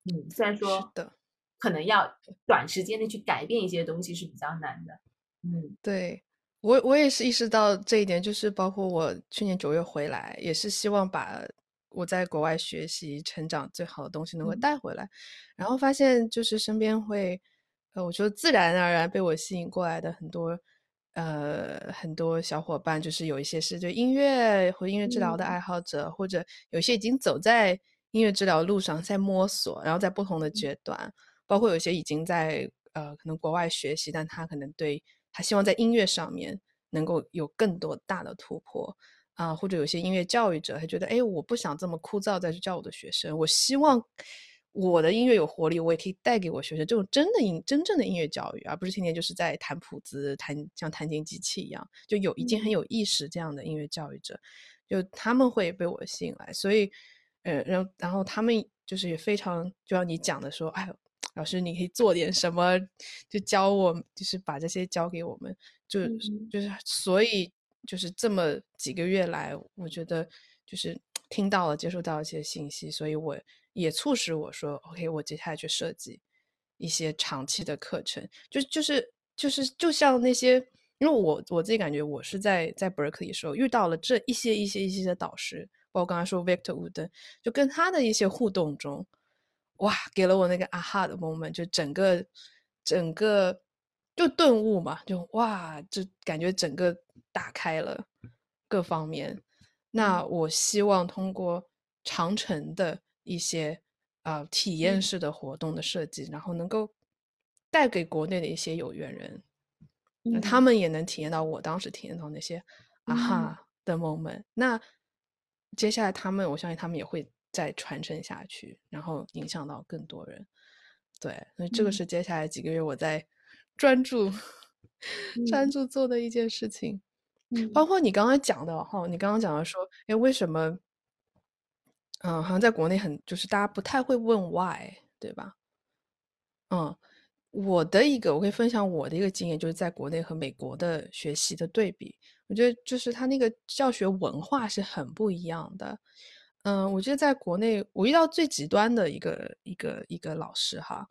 S1: 嗯，虽然说
S2: 的
S1: 可能要短时间内去改变一些东西是比较难的。嗯，
S2: 对我我也是意识到这一点，就是包括我去年九月回来，也是希望把。我在国外学习成长最好的东西能够带回来，然后发现就是身边会，呃，我觉得自然而然被我吸引过来的很多，呃，很多小伙伴，就是有一些是对音乐或音乐治疗的爱好者，或者有些已经走在音乐治疗路上在摸索，然后在不同的阶段，包括有些已经在呃可能国外学习，但他可能对他希望在音乐上面能够有更多大的突破。啊，或者有些音乐教育者，他觉得，哎，我不想这么枯燥再去教我的学生，我希望我的音乐有活力，我也可以带给我学生。这种真的音、真正的音乐教育，而不是天天就是在弹谱子、弹像弹琴机器一样，就有已经很有意识这样的音乐教育者，就他们会被我吸引来，所以，呃，然后然后他们就是也非常就像你讲的说，哎，老师你可以做点什么，就教我，就是把这些教给我们，就就是所以。就是这么几个月来，我觉得就是 听到了、接触到一些信息，所以我也促使我说：“OK，我接下来去设计一些长期的课程。”就就是就是就像那些，因为我我自己感觉，我是在在 Berkeley 时候遇到了这一些一些一些的导师，包括刚才说 Victor Wood，就跟他的一些互动中，哇，给了我那个 aha 的 moment，就整个整个就顿悟嘛，就哇，就感觉整个。打开了各方面，那我希望通过长城的一些啊体验式的活动的设计，然后能够带给国内的一些有缘人，那他们也能体验到我当时体验到那些啊哈的 moment。那接下来他们，我相信他们也会再传承下去，然后影响到更多人。对，所以这个是接下来几个月我在专注专注做的一件事情。包括你刚刚讲的哈，你刚刚讲的说，哎，为什么，嗯，好像在国内很就是大家不太会问 why，对吧？嗯，我的一个我可以分享我的一个经验，就是在国内和美国的学习的对比，我觉得就是他那个教学文化是很不一样的。嗯，我觉得在国内我遇到最极端的一个一个一个老师哈，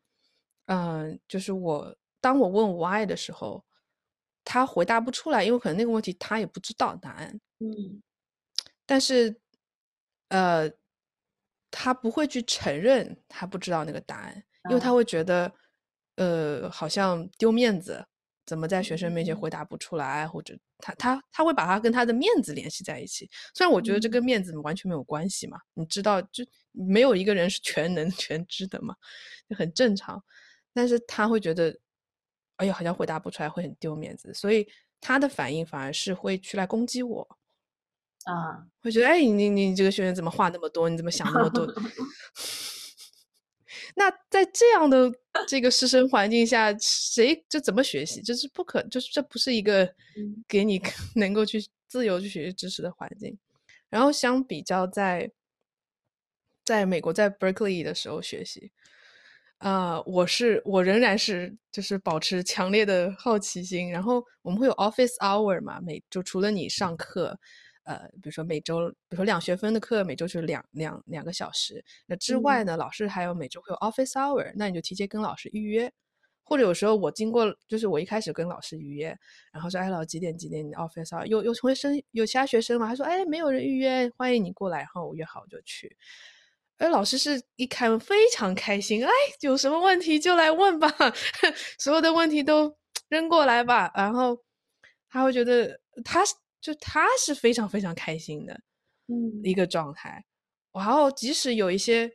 S2: 嗯，就是我当我问 why 的时候。他回答不出来，因为可能那个问题他也不知道答案。
S1: 嗯，
S2: 但是，呃，他不会去承认他不知道那个答案，因为他会觉得，呃，好像丢面子，怎么在学生面前回答不出来，或者他他他会把他跟他的面子联系在一起。虽然我觉得这跟面子完全没有关系嘛，你知道，就没有一个人是全能 全知的嘛，就很正常。但是他会觉得。哎呀，好像回答不出来会很丢面子，所以他的反应反而是会去来攻击我，
S1: 啊，
S2: 会觉得哎，你你你这个学员怎么话那么多？你怎么想那么多？那在这样的这个师生环境下，谁这怎么学习？这是不可，就是这不是一个给你 能够去自由去学习知识的环境。然后相比较在在美国在 Berkeley 的时候学习，啊，我是我仍然是就是保持强烈的好奇心。然后我们会有 office hour 嘛，每就除了你上课。呃，比如说每周，比如说两学分的课，每周就是两两两个小时。那之外呢，老师还有每周会有 office hour，那你就提前跟老师预约。或者有时候我经过，就是我一开始跟老师预约，然后说，哎，老师几点几点你 office hour？有有同学生有其他学生嘛？他说，哎，没有人预约，欢迎你过来。然后我约好就去。而老师是一开门非常开心，哎，有什么问题就来问吧，所有的问题都 扔过来吧。然后他会觉得他。就他是非常非常开心的，
S1: 嗯，
S2: 一个状态。然后即使有一些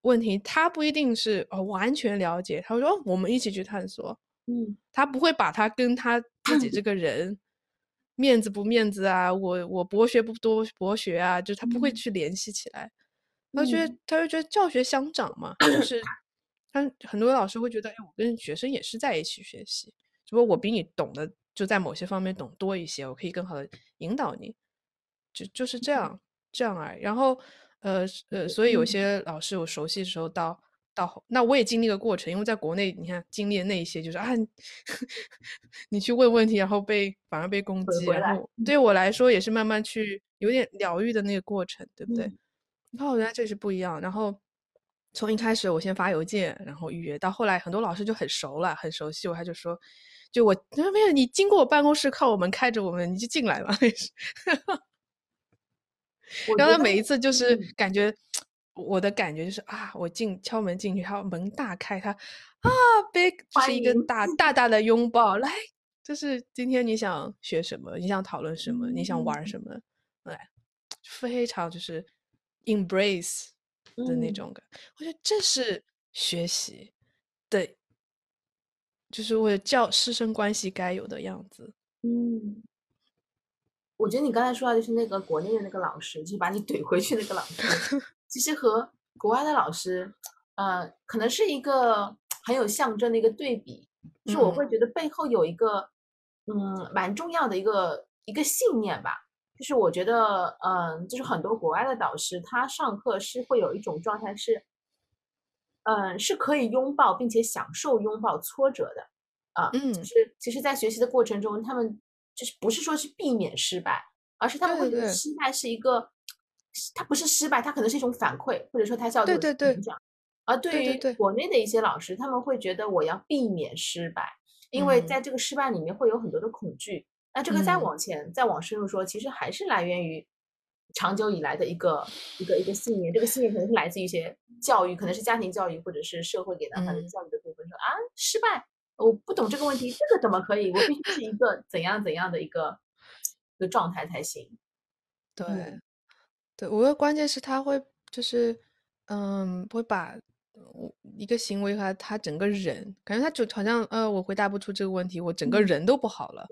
S2: 问题，他不一定是哦完全了解，他会说我们一起去探索，
S1: 嗯，
S2: 他不会把他跟他自己这个人面子不面子啊，我我博学不多博学啊，就他不会去联系起来。他觉得他就觉得教学相长嘛，就是 他很多老师会觉得，哎，我跟学生也是在一起学习，只不过我比你懂得。就在某些方面懂多一些，我可以更好的引导你，就就是这样这样而已。然后，呃呃，所以有些老师我熟悉的时候，到到那我也经历个过程，因为在国内，你看经历的那一些就是啊，你去问问题，然后被反而被攻击，然后对我来说也是慢慢去有点疗愈的那个过程，对不对？你看，我原来这是不一样。然后从一开始我先发邮件，然后预约，到后来很多老师就很熟了，很熟悉，我他就说。就我没有你经过我办公室靠我们开着我们你就进来了，然后他每一次就是感觉我的感觉就是啊，我进敲门进去，他门大开，他啊，big 就是一个大大大的拥抱，来，就是今天你想学什么，你想讨论什么，你想玩什么，来，非常就是 embrace 的那种感，我觉得这是学习的。就是为了教师生关系该有的样子。
S1: 嗯，我觉得你刚才说的，就是那个国内的那个老师，就是把你怼回去那个老师，其实和国外的老师，呃，可能是一个很有象征的一个对比。就是我会觉得背后有一个，嗯，蛮重要的一个一个信念吧。就是我觉得，嗯，就是很多国外的导师，他上课是会有一种状态是。嗯，是可以拥抱并且享受拥抱挫折的，啊，
S2: 嗯，
S1: 就是其实，在学习的过程中，他们就是不是说去避免失败，而是他们会觉得失败是一个，它不是失败，它可能是一种反馈，或者说它叫做成长。而对于国内的一些老师，他们会觉得我要避免失败，因为在这个失败里面会有很多的恐惧。那这个再往前再往深入说，其实还是来源于。长久以来的一个一个一个信念，这个信念可能是来自一些教育，可能是家庭教育，或者是社会给到他的教育的部分。说啊，失败，我不懂这个问题，这个怎么可以？我必须是一个怎样怎样的一个一个状态才行。
S2: 对，对，我的关键是他会就是嗯，会把一个行为和他整个人，感觉他就好像呃，我回答不出这个问题，我整个人都不好了。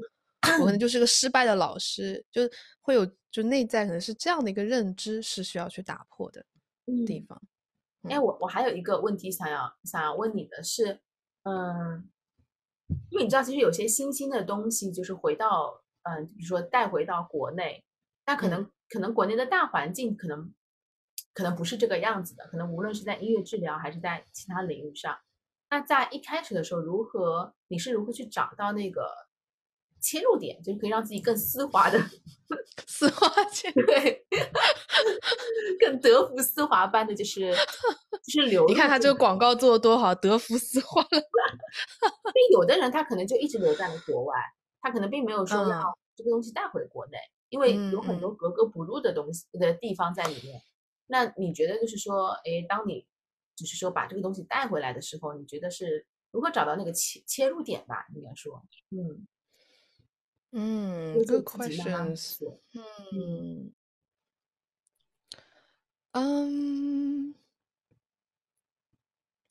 S2: 我可能 就是个失败的老师，就会有就内在可能是这样的一个认知是需要去打破的地方。
S1: 哎，我我还有一个问题想要想要问你的是，嗯，因为你知道其实有些新兴的东西就是回到嗯，比如说带回到国内，那可能可能国内的大环境可能可能不是这个样子的，可能无论是在音乐治疗还是在其他领域上，那在一开始的时候，如何你是如何去找到那个？切入点就是可以让自己更丝滑的
S2: 丝滑切
S1: 对，更德芙丝滑般的就是 就是流。
S2: 你看他这个广告做的多好，德芙丝滑了。
S1: 因为有的人他可能就一直留在了国外，他可能并没有说要这个东西带回国内，因为有很多格格不入的东西的地方在里面。那你觉得就是说，哎，当你就是说把这个东西带回来的时候，你觉得是如何找到那个切切入点吧？应该说，嗯。
S2: 嗯，good questions。嗯，嗯，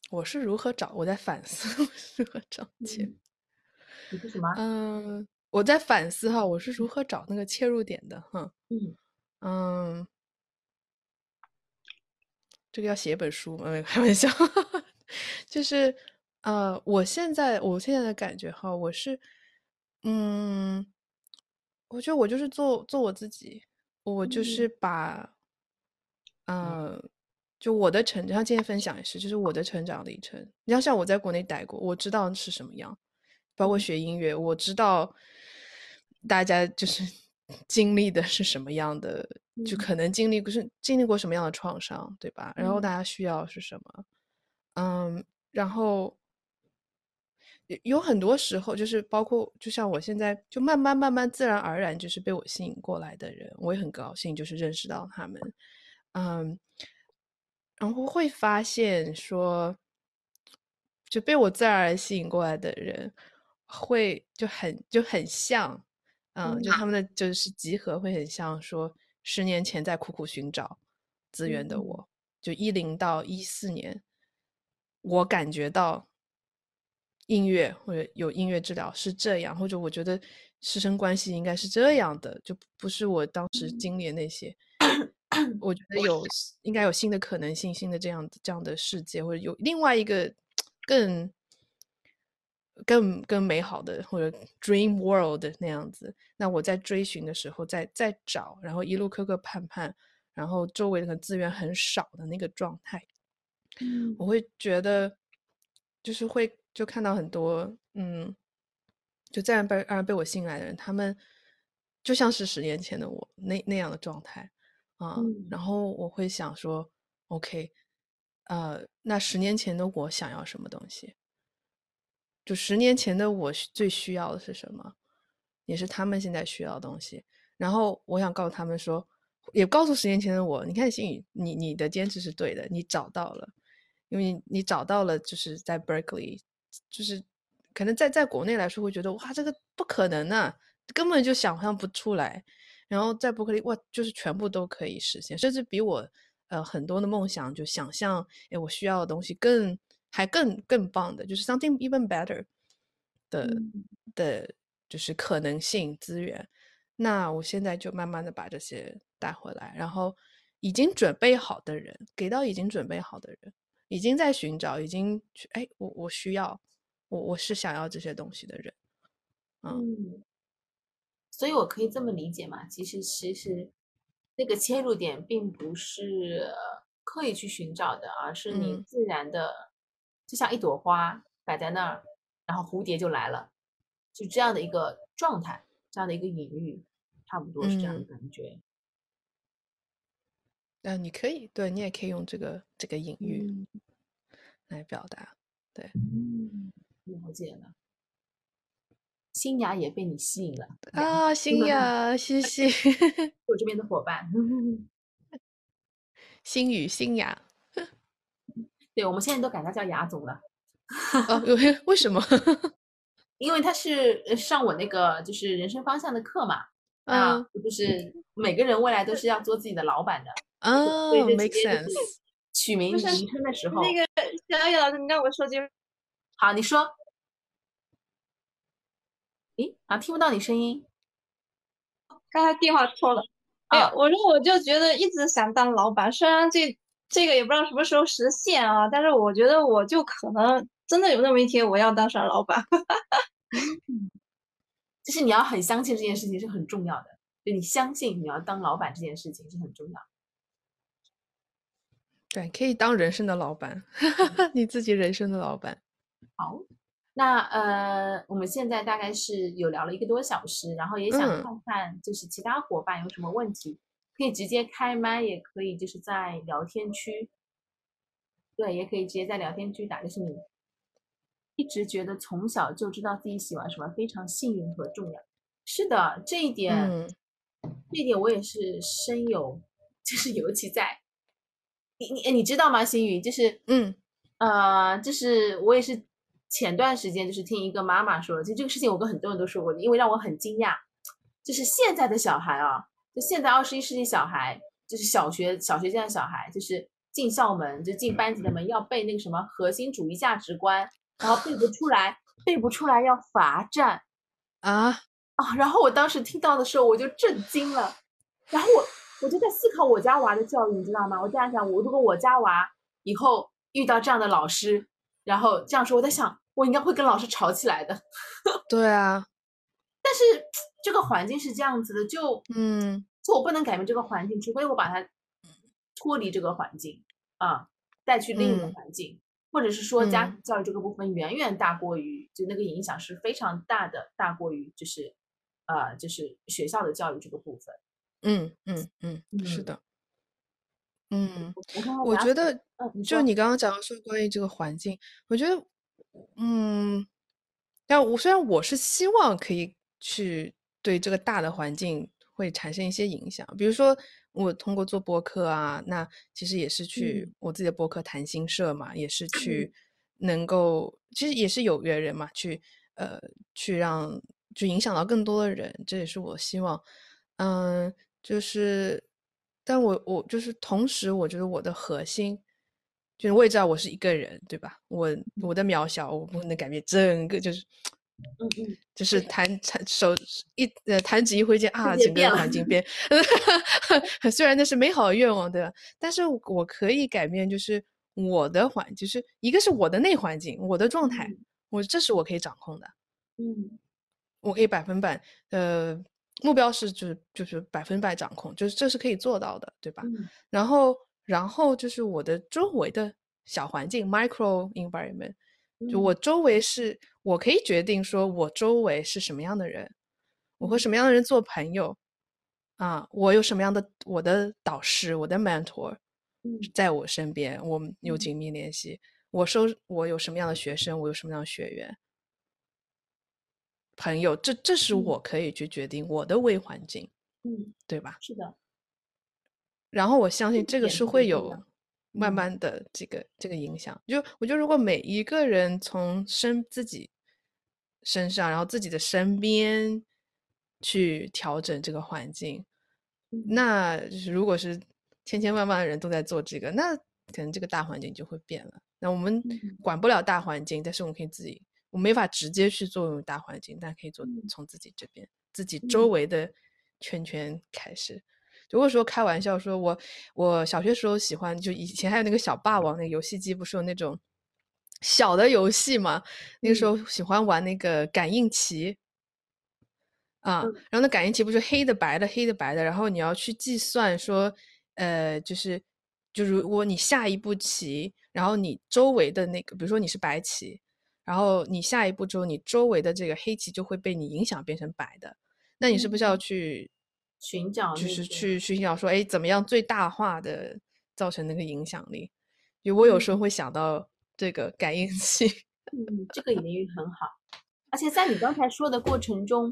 S2: 我是如何找？我在反思我是如何找钱。
S1: 你是什么？
S2: 嗯，我在反思哈，我是如何找那个切入点的哈。
S1: 嗯
S2: 嗯，这个要写一本书吗？开玩笑。就是呃，我现在我现在的感觉哈，我是嗯，我觉得我就是做做我自己，我就是把嗯，就我的成长，像今天分享也是，就是我的成长历程。你要像我在国内待过，我知道是什么样，包括学音乐，我知道大家就是 经历的是什么样的。就可能经历不是经历过什么样的创伤，对吧？然后大家需要是什么？嗯，然后有很多时候就是包括，就像我现在就慢慢慢慢自然而然就是被我吸引过来的人，我也很高兴，就是认识到他们。嗯，然后会发现说，就被我自然而然吸引过来的人，会就很就很像，嗯，就他们的就是集合会很像说。十年前在苦苦寻找资源的我，就一零到一四年，我感觉到音乐或者有音乐治疗是这样，或者我觉得师生关系应该是这样的，就不是我当时经历的那些。我觉得有应该有新的可能性，新的这样这样的世界，或者有另外一个更。更更美好的或者 dream world 那样子，那我在追寻的时候，在在找，然后一路磕磕绊绊，然后周围的资源很少的那个状态，我会觉得就是会就看到很多嗯，就自然被然被我吸引来的人，他们就像是十年前的我那那样的状态啊，然后我会想说，OK，呃，那十年前的我想要什么东西？就十年前的我最需要的是什么，也是他们现在需要的东西。然后我想告诉他们说，也告诉十年前的我，你看心宇，你你的坚持是对的，你找到了，因为你找到了，就是在 Berkeley，就是可能在在国内来说会觉得哇，这个不可能啊，根本就想象不出来。然后在伯克利，哇，就是全部都可以实现，甚至比我呃很多的梦想就想象，哎，我需要的东西更。还更更棒的，就是 something even better 的的，就是可能性资源。那我现在就慢慢的把这些带回来，然后已经准备好的人给到已经准备好的人，已经在寻找，已经去哎，我我需要，我我是想要这些东西的人。
S1: 嗯，所以我可以这么理解嘛？其实其实那个切入点并不是刻意去寻找的，而是你自然的。就像一朵花摆在那儿，然后蝴蝶就来了，就这样的一个状态，这样的一个隐喻，差不多是这样的感觉。
S2: 嗯，你可以，对你也可以用这个这个隐喻来表达。对，
S1: 嗯，了解了。新雅也被你吸引了
S2: 啊，新雅，谢谢
S1: 我这边的伙伴，
S2: 新宇、新雅。
S1: 对，我们现在都改他叫雅总了。
S2: 哦，为什么？
S1: 因为他是上我那个就是人生方向的课嘛。啊，就是每个人未来都是要做自己的老板的。
S2: 哦，make sense。
S1: 取名名称的时候，
S4: 那个小野老师，你让我说句。
S1: 好，你说。咦，啊，听不到你声音。
S4: 刚才电话错了。哎，我说我就觉得一直想当老板，虽然这。这个也不知道什么时候实现啊，但是我觉得我就可能真的有那么一天我要当上老板，
S1: 就是你要很相信这件事情是很重要的，就你相信你要当老板这件事情是很重要。
S2: 对，可以当人生的老板，你自己人生的老板。
S1: 好，那呃，我们现在大概是有聊了一个多小时，然后也想看看就是其他伙伴有什么问题。可以直接开麦，也可以就是在聊天区，对，也可以直接在聊天区打。就是你一直觉得从小就知道自己喜欢什么，非常幸运和重要。是的，这一点，这一点我也是深有，就是尤其在你你你知道吗？心宇，就是
S2: 嗯
S1: 呃，就是我也是前段时间就是听一个妈妈说，其实这个事情我跟很多人都说过的，因为让我很惊讶，就是现在的小孩啊。就现在二十一世纪小孩，就是小学小学阶段小孩，就是进校门就进班级的门要背那个什么核心主义价值观，然后背不出来，背不出来要罚站，
S2: 啊
S1: 啊！然后我当时听到的时候我就震惊了，然后我我就在思考我家娃的教育，你知道吗？我这样想，我如果我家娃以后遇到这样的老师，然后这样说，我在想，我应该会跟老师吵起来的。
S2: 对啊，
S1: 但是这个环境是这样子的，就
S2: 嗯，
S1: 就我不能改变这个环境，除非我把它脱离这个环境啊，带去另一个环境，或者是说家庭教育这个部分远远大过于，就那个影响是非常大的，大过于就是呃，就是学校的教育这个部分。
S2: 嗯嗯嗯，是的。嗯，
S1: 我
S2: 觉得，就你刚刚讲的说关于这个环境，我觉得，嗯，但我虽然我是希望可以去对这个大的环境会产生一些影响，比如说我通过做播客啊，那其实也是去我自己的播客谈心社嘛，也是去。能够，其实也是有缘人嘛，去呃去让去影响到更多的人，这也是我希望，嗯，就是。但我我就是同时，我觉得我的核心就是我也知道我是一个人，对吧？我我的渺小，我不能改变整个，就是
S1: 嗯嗯，
S2: 就是弹弹手一呃弹指一挥间啊，整个环境变。虽然那是美好的愿望，对吧？但是我可以改变，就是我的环，就是一个是我的内环境，我的状态，我这是我可以掌控的。
S1: 嗯，
S2: 我可以百分百呃。目标是就是就是百分百掌控，就是这是可以做到的，对吧？然后然后就是我的周围的小环境 （micro environment），就我周围是我可以决定说我周围是什么样的人，我和什么样的人做朋友啊，我有什么样的我的导师，我的 mentor，在我身边，我们有紧密联系。我收我有什么样的学生，我有什么样的学员。朋友，这这是我可以去决定我的微环境，
S1: 嗯，
S2: 对吧？
S1: 是的。
S2: 然后我相信这个是会有慢慢的这个这个影响。就我觉得，如果每一个人从身自己身上，然后自己的身边去调整这个环境，那就是如果是千千万万的人都在做这个，那可能这个大环境就会变了。那我们管不了大环境，但是我们可以自己。我没法直接去作用大环境，但可以做从自己这边、自己周围的圈圈开始。如果说开玩笑说，我我小学时候喜欢，就以前还有那个小霸王那个游戏机，不是有那种小的游戏嘛？那个时候喜欢玩那个感应棋啊，然后那感应棋不是黑的白的黑的白的，然后你要去计算说，呃，就是就如果你下一步棋，然后你周围的那个，比如说你是白棋。然后你下一步之后，你周围的这个黑棋就会被你影响变成白的，那你是不是要去
S1: 寻找，
S2: 就是去寻找说，哎，怎么样最大化的造成那个影响力？就我有时候会想到这个感应器，
S1: 嗯，这个隐喻很好。而且在你刚才说的过程中，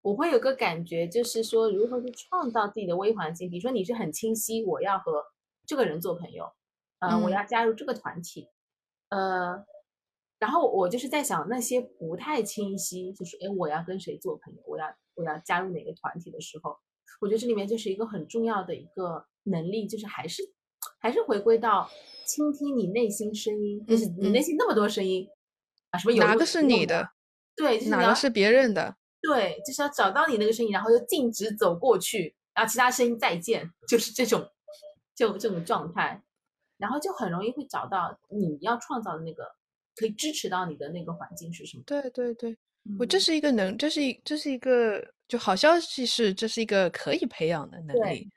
S1: 我会有个感觉，就是说如何去创造自己的微环境。比如说你是很清晰，我要和这个人做朋友，嗯，我要加入这个团体，呃。然后我就是在想那些不太清晰，就是哎，我要跟谁做朋友，我要我要加入哪个团体的时候，我觉得这里面就是一个很重要的一个能力，就是还是还是回归到倾听你内心声音，就是你内心那么多声音啊，什么有
S2: 哪个是你的？
S1: 对，
S2: 哪个是别人的？
S1: 对，就是要找到你那个声音，然后就径直走过去，然后其他声音再见，就是这种就这种状态，然后就很容易会找到你要创造的那个。可以支持到你的那个环境是什么？
S2: 对对对，我这是一个能，这是一这是一个就好消息是这是一个可以培养的能力，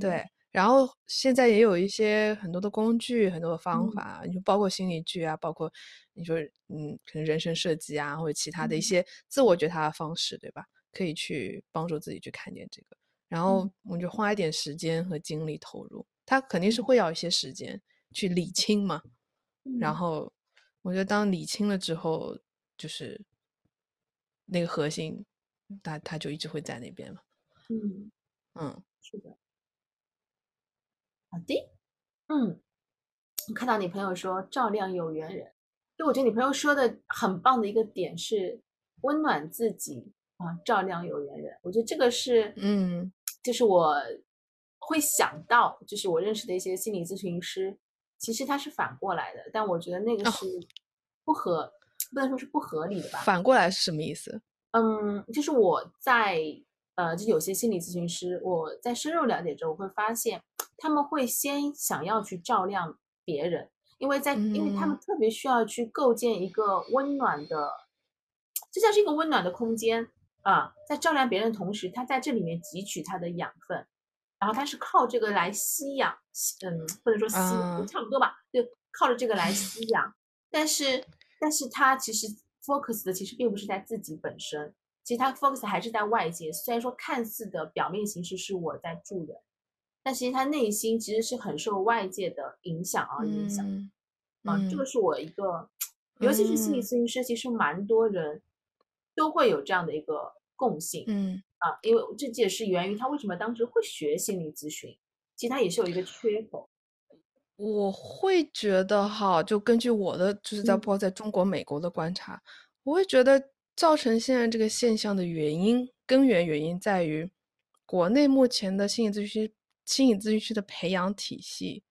S2: 对。然后现在也有一些很多的工具，很多的方法，就包括心理剧啊，包括你说嗯，可能人生设计啊，或者其他的一些自我觉察的方式，对吧？可以去帮助自己去看见这个。然后我们就花一点时间和精力投入，它肯定是会要一些时间去理清嘛，然后。我觉得当理清了之后，就是那个核心，它它就一直会在那边嘛。
S1: 嗯
S2: 嗯，
S1: 是的。好的，嗯，我看到你朋友说照亮有缘人，就我觉得你朋友说的很棒的一个点是温暖自己啊，照亮有缘人。我觉得这个是，
S2: 嗯，
S1: 就是我会想到，就是我认识的一些心理咨询师。其实它是反过来的，但我觉得那个是不合，不能说是不合理的吧？
S2: 反过来是什么意思？
S1: 嗯，就是我在呃，就有些心理咨询师，我在深入了解之后，我会发现他们会先想要去照亮别人，因为在因为他们特别需要去构建一个温暖的，就像是一个温暖的空间啊，在照亮别人的同时，他在这里面汲取他的养分，然后他是靠这个来吸氧，嗯，或者说吸，差不多吧，就靠着这个来吸氧。但是，但是他其实 focus 的其实并不是在自己本身，其实他 focus 还是在外界。虽然说看似的表面形式是我在助人。但其实他内心其实是很受外界的影响而影响，嗯，这个是我一个，尤其是心理咨询师，其实蛮多人都会有这样的一个共性，
S2: 嗯
S1: 啊，因为这也是源于他为什么当时会学心理咨询，其实他也是有一个缺口。
S2: 我会觉得哈，就根据我的就是在包括在中国、美国的观察，我会觉得造成现在这个现象的原因，根源原因在于国内目前的心理咨询。心理咨询师的培养体系，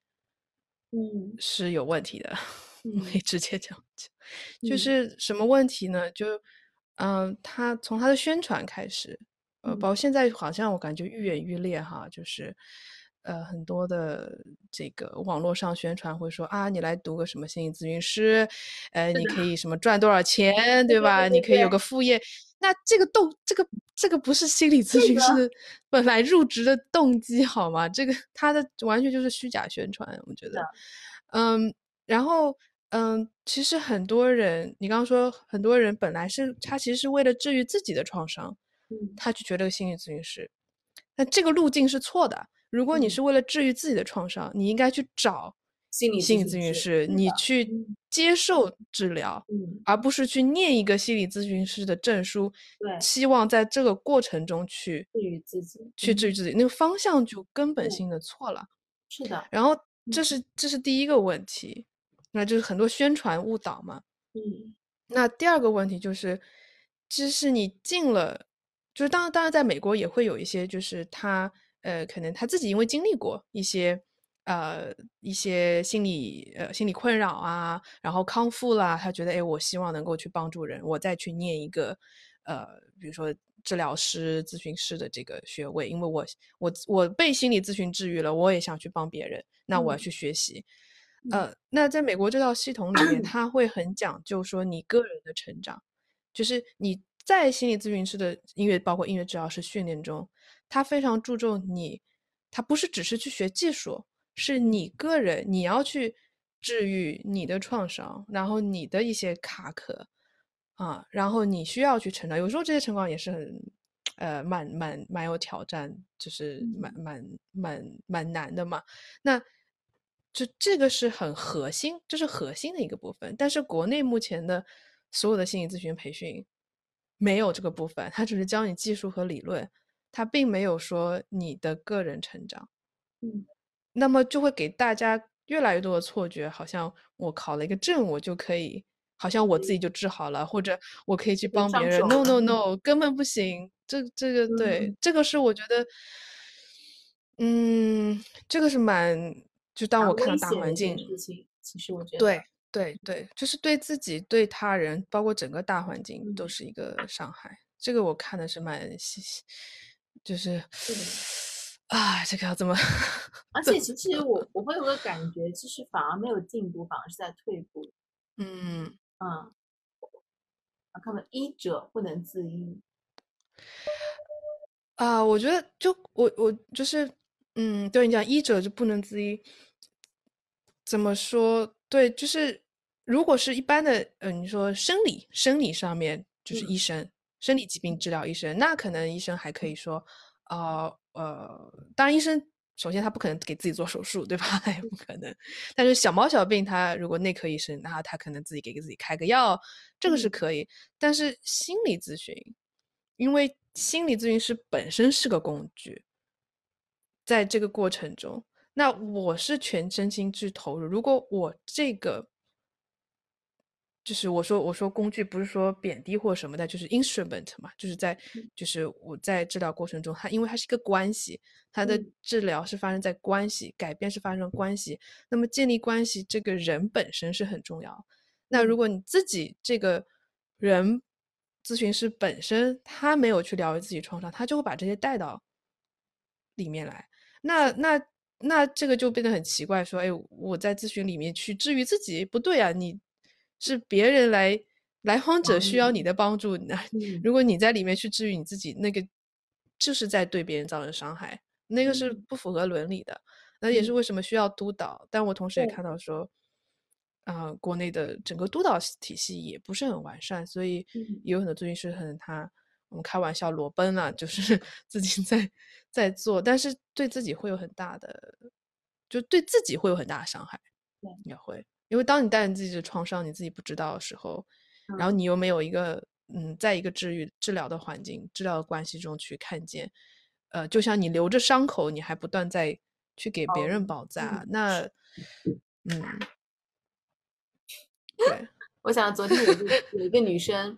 S1: 嗯，
S2: 是有问题的。可以直接讲讲，就是什么问题呢？就，嗯，他从他的宣传开始，呃，包括现在好像我感觉愈演愈烈哈，就是，呃，很多的这个网络上宣传会说啊，你来读个什么心理咨询师，呃，你可以什么赚多少钱，对吧？你可以有个副业。那这个动这个这个不是心理咨询师 本来入职的动机好吗？这个他的完全就是虚假宣传，我觉得。嗯，然后嗯，其实很多人，你刚刚说很多人本来是他其实是为了治愈自己的创伤，他去觉得心理咨询师，那这个路径是错的。如果你是为了治愈自己的创伤，你应该去找。
S1: 心理
S2: 心理咨询师，你去接受治疗，而不是去念一个心理咨询师的证书，
S1: 对，
S2: 希望在这个过程中去
S1: 治愈自己，
S2: 去治愈自己，那个方向就根本性的错了。
S1: 是的。
S2: 然后这是这是第一个问题，那就是很多宣传误导嘛。
S1: 嗯。
S2: 那第二个问题就是，其实你进了，就是当然当然在美国也会有一些，就是他呃，可能他自己因为经历过一些。呃，一些心理呃心理困扰啊，然后康复啦，他觉得哎，我希望能够去帮助人，我再去念一个呃，比如说治疗师、咨询师的这个学位，因为我我我被心理咨询治愈了，我也想去帮别人，那我要去学习。呃，那在美国这套系统里面，他会很讲究说你个人的成长，就是你在心理咨询师的音乐，包括音乐治疗师训练中，他非常注重你，他不是只是去学技术。是你个人，你要去治愈你的创伤，然后你的一些卡壳啊，然后你需要去成长。有时候这些成长也是很，呃，蛮蛮蛮有挑战，就是蛮蛮蛮蛮难的嘛。那就这个是很核心，这是核心的一个部分。但是国内目前的所有的心理咨询培训没有这个部分，他只是教你技术和理论，他并没有说你的个人成长。
S1: 嗯。
S2: 那么就会给大家越来越多的错觉，好像我考了一个证，我就可以，好像我自己就治好了，或者我可以去帮别人。No No No，根本不行。这这个对，这个是我觉得，嗯，这个是蛮，就当我看到大环境，
S1: 其实我觉得，
S2: 对对对，就是对自己、对他人，包括整个大环境，都是一个伤害。这个我看的是蛮细，就是。啊，这个要怎么？
S1: 而且其实我我会有个感觉，其实反而没有进步，反而是在退步。
S2: 嗯
S1: 嗯，啊，看到医者不能自医。
S2: 啊，我觉得就我我就是，嗯，对你讲医者就不能自医，怎么说？对，就是如果是一般的，嗯，你说生理生理上面就是医生，生理疾病治疗医生，那可能医生还可以说，啊。呃，当然，医生首先他不可能给自己做手术，对吧？也不可能。但是小毛小病，他如果内科医生，那他可能自己给自己开个药，这个是可以。但是心理咨询，因为心理咨询师本身是个工具，在这个过程中，那我是全身心去投入。如果我这个。就是我说我说工具不是说贬低或什么的，就是 instrument 嘛，就是在就是我在治疗过程中，它因为它是一个关系，它的治疗是发生在关系，改变是发生关系，那么建立关系，这个人本身是很重要。那如果你自己这个人咨询师本身他没有去疗愈自己创伤，他就会把这些带到里面来。那那那这个就变得很奇怪，说，哎，我在咨询里面去治愈自己，不对啊，你是别人来来访者需要你的帮助，那如果你在里面去治愈你自己，那个就是在对别人造成伤害，那个是不符合伦理的。那也是为什么需要督导，但我同时也看到说，啊，国内的整个督导体系也不是很完善，所以有很多咨询师可能他，我们开玩笑裸奔啊，就是 自己在在做，但是对自己会有很大的，就对自己会有很大的伤害，也会，因为当你带着自己的创伤，你自己不知道的时候，然后你又没有一个，嗯，在一个治愈治疗的环境、治疗的关系中去看见，呃，就像你留着伤口，你还不断在。去给别人包扎，那，嗯，对，
S1: 我想昨天有个有一个女生，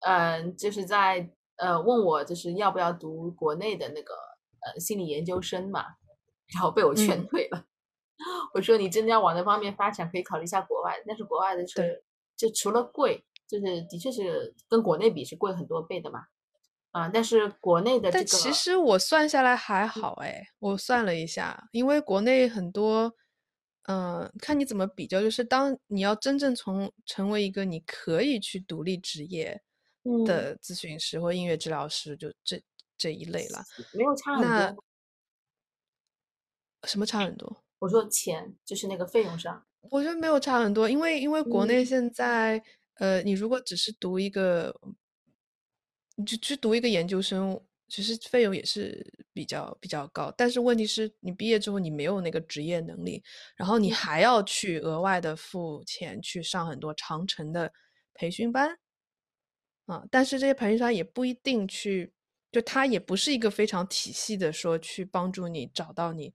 S1: 嗯，就是在呃问我，就是要不要读国内的那个呃心理研究生嘛，然后被我劝退了。我说你真的要往那方面发展，可以考虑一下国外，但是国外的是就除了贵，就是的确是跟国内比是贵很多倍的嘛。啊，但是国内的这个，
S2: 但其实我算下来还好哎，我算了一下，因为国内很多，嗯，看你怎么比较，就是当你要真正从成为一个你可以去独立职业的咨询师或音乐治疗师，就这这一类了，
S1: 没有差很
S2: 多。什么差很多？
S1: 我说钱，就是那个费用上，
S2: 我觉得没有差很多，因为因为国内现在，呃，你如果只是读一个。你就去读一个研究生，其实费用也是比较比较高。但是问题是你毕业之后你没有那个职业能力，然后你还要去额外的付钱去上很多长程的培训班啊。但是这些培训班也不一定去，就它也不是一个非常体系的说去帮助你找到你。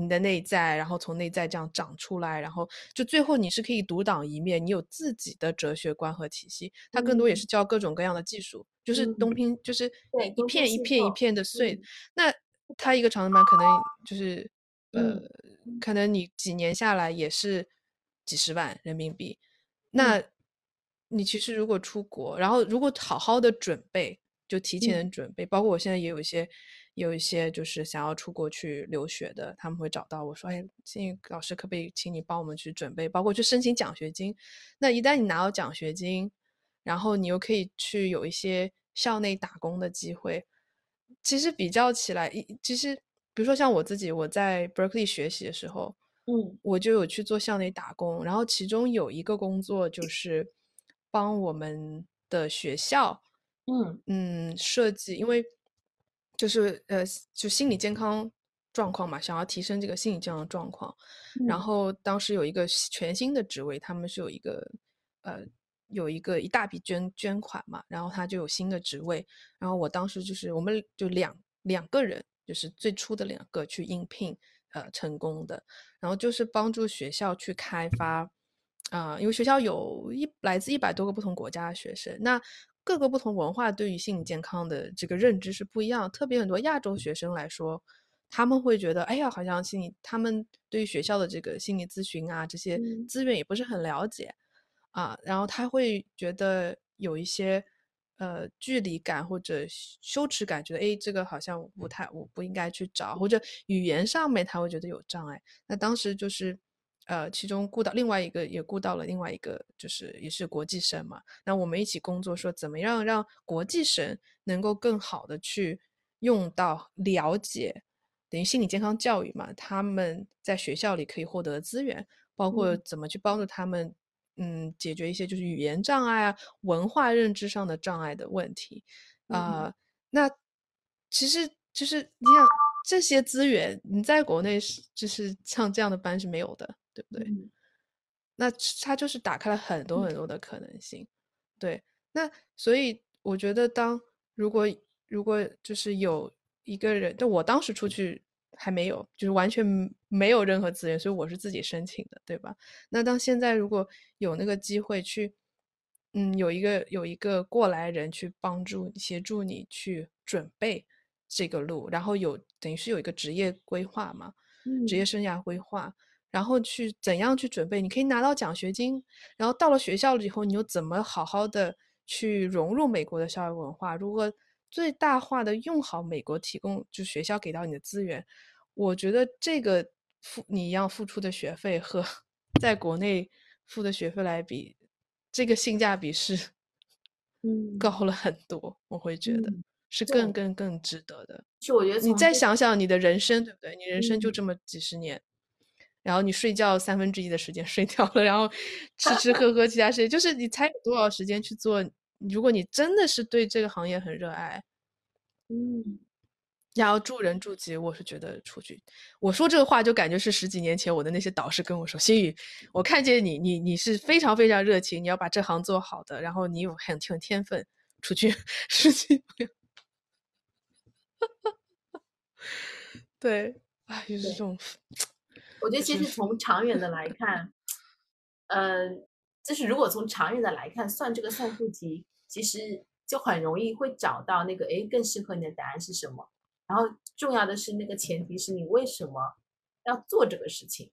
S2: 你的内在，然后从内在这样长出来，然后就最后你是可以独当一面，你有自己的哲学观和体系。它更多也是教各种各样的技术，就是东拼，就是一片一片一片的碎。那它一个长程班可能就是呃，可能你几年下来也是几十万人民币。那你其实如果出国，然后如果好好的准备，就提前的准备，包括我现在也有一些。有一些就是想要出国去留学的，他们会找到我说：“哎，金宇老师，可不可以请你帮我们去准备，包括去申请奖学金？那一旦你拿到奖学金，然后你又可以去有一些校内打工的机会。其实比较起来，一其实比如说像我自己，我在 Berkeley 学习的时候，
S1: 嗯，
S2: 我就有去做校内打工，然后其中有一个工作就是帮我们的学校，
S1: 嗯。
S2: 嗯设计，因为。就是呃，就心理健康状况嘛，想要提升这个心理健康状况，然后当时有一个全新的职位，他们是有一个呃，有一个一大笔捐捐款嘛，然后他就有新的职位，然后我当时就是我们就两两个人，就是最初的两个去应聘，呃，成功的，然后就是帮助学校去开发，啊，因为学校有一来自一百多个不同国家的学生，那。各个不同文化对于心理健康的这个认知是不一样，特别很多亚洲学生来说，他们会觉得，哎呀，好像心理，他们对于学校的这个心理咨询啊，这些资源也不是很了解啊，然后他会觉得有一些呃距离感或者羞耻感，觉得哎，这个好像不太，我不应该去找，或者语言上面他会觉得有障碍。那当时就是。呃，其中顾到另外一个，也顾到了另外一个，就是也是国际生嘛。那我们一起工作，说怎么样让国际生能够更好的去用到了解，等于心理健康教育嘛，他们在学校里可以获得资源，包括怎么去帮助他们，嗯，解决一些就是语言障碍啊、文化认知上的障碍的问题啊。那其实就是你想这些资源，你在国内是就是像这样的班是没有的。对不对？那它就是打开了很多很多的可能性。对，那所以我觉得，当如果如果就是有一个人，就我当时出去还没有，就是完全没有任何资源，所以我是自己申请的，对吧？那当现在如果有那个机会去，嗯，有一个有一个过来人去帮助协助你去准备这个路，然后有等于是有一个职业规划嘛，职业生涯规划。然后去怎样去准备？你可以拿到奖学金，然后到了学校了以后，你又怎么好好的去融入美国的校园文化？如何最大化的用好美国提供就学校给到你的资源？我觉得这个付你一样付出的学费和 在国内付的学费来比，这个性价比是
S1: 嗯
S2: 高了很多，我会觉得是更更更值得的。
S1: 是我觉得
S2: 你再想想你的人生，对不对？你人生就这么几十年。然后你睡觉三分之一的时间 睡掉了，然后吃吃喝喝其他事情，就是你才有多少时间去做？如果你真的是对这个行业很热爱，
S1: 嗯，
S2: 然后助人助己，我是觉得出去。我说这个话就感觉是十几年前我的那些导师跟我说：“心宇，我看见你，你你是非常非常热情，你要把这行做好的，然后你有很很天分，出去 十几年。对，哎，就是这种。
S1: 我觉得其实从长远的来看，呃，就是如果从长远的来看，算这个算术题，其实就很容易会找到那个，哎，更适合你的答案是什么。然后重要的是那个前提是你为什么要做这个事情，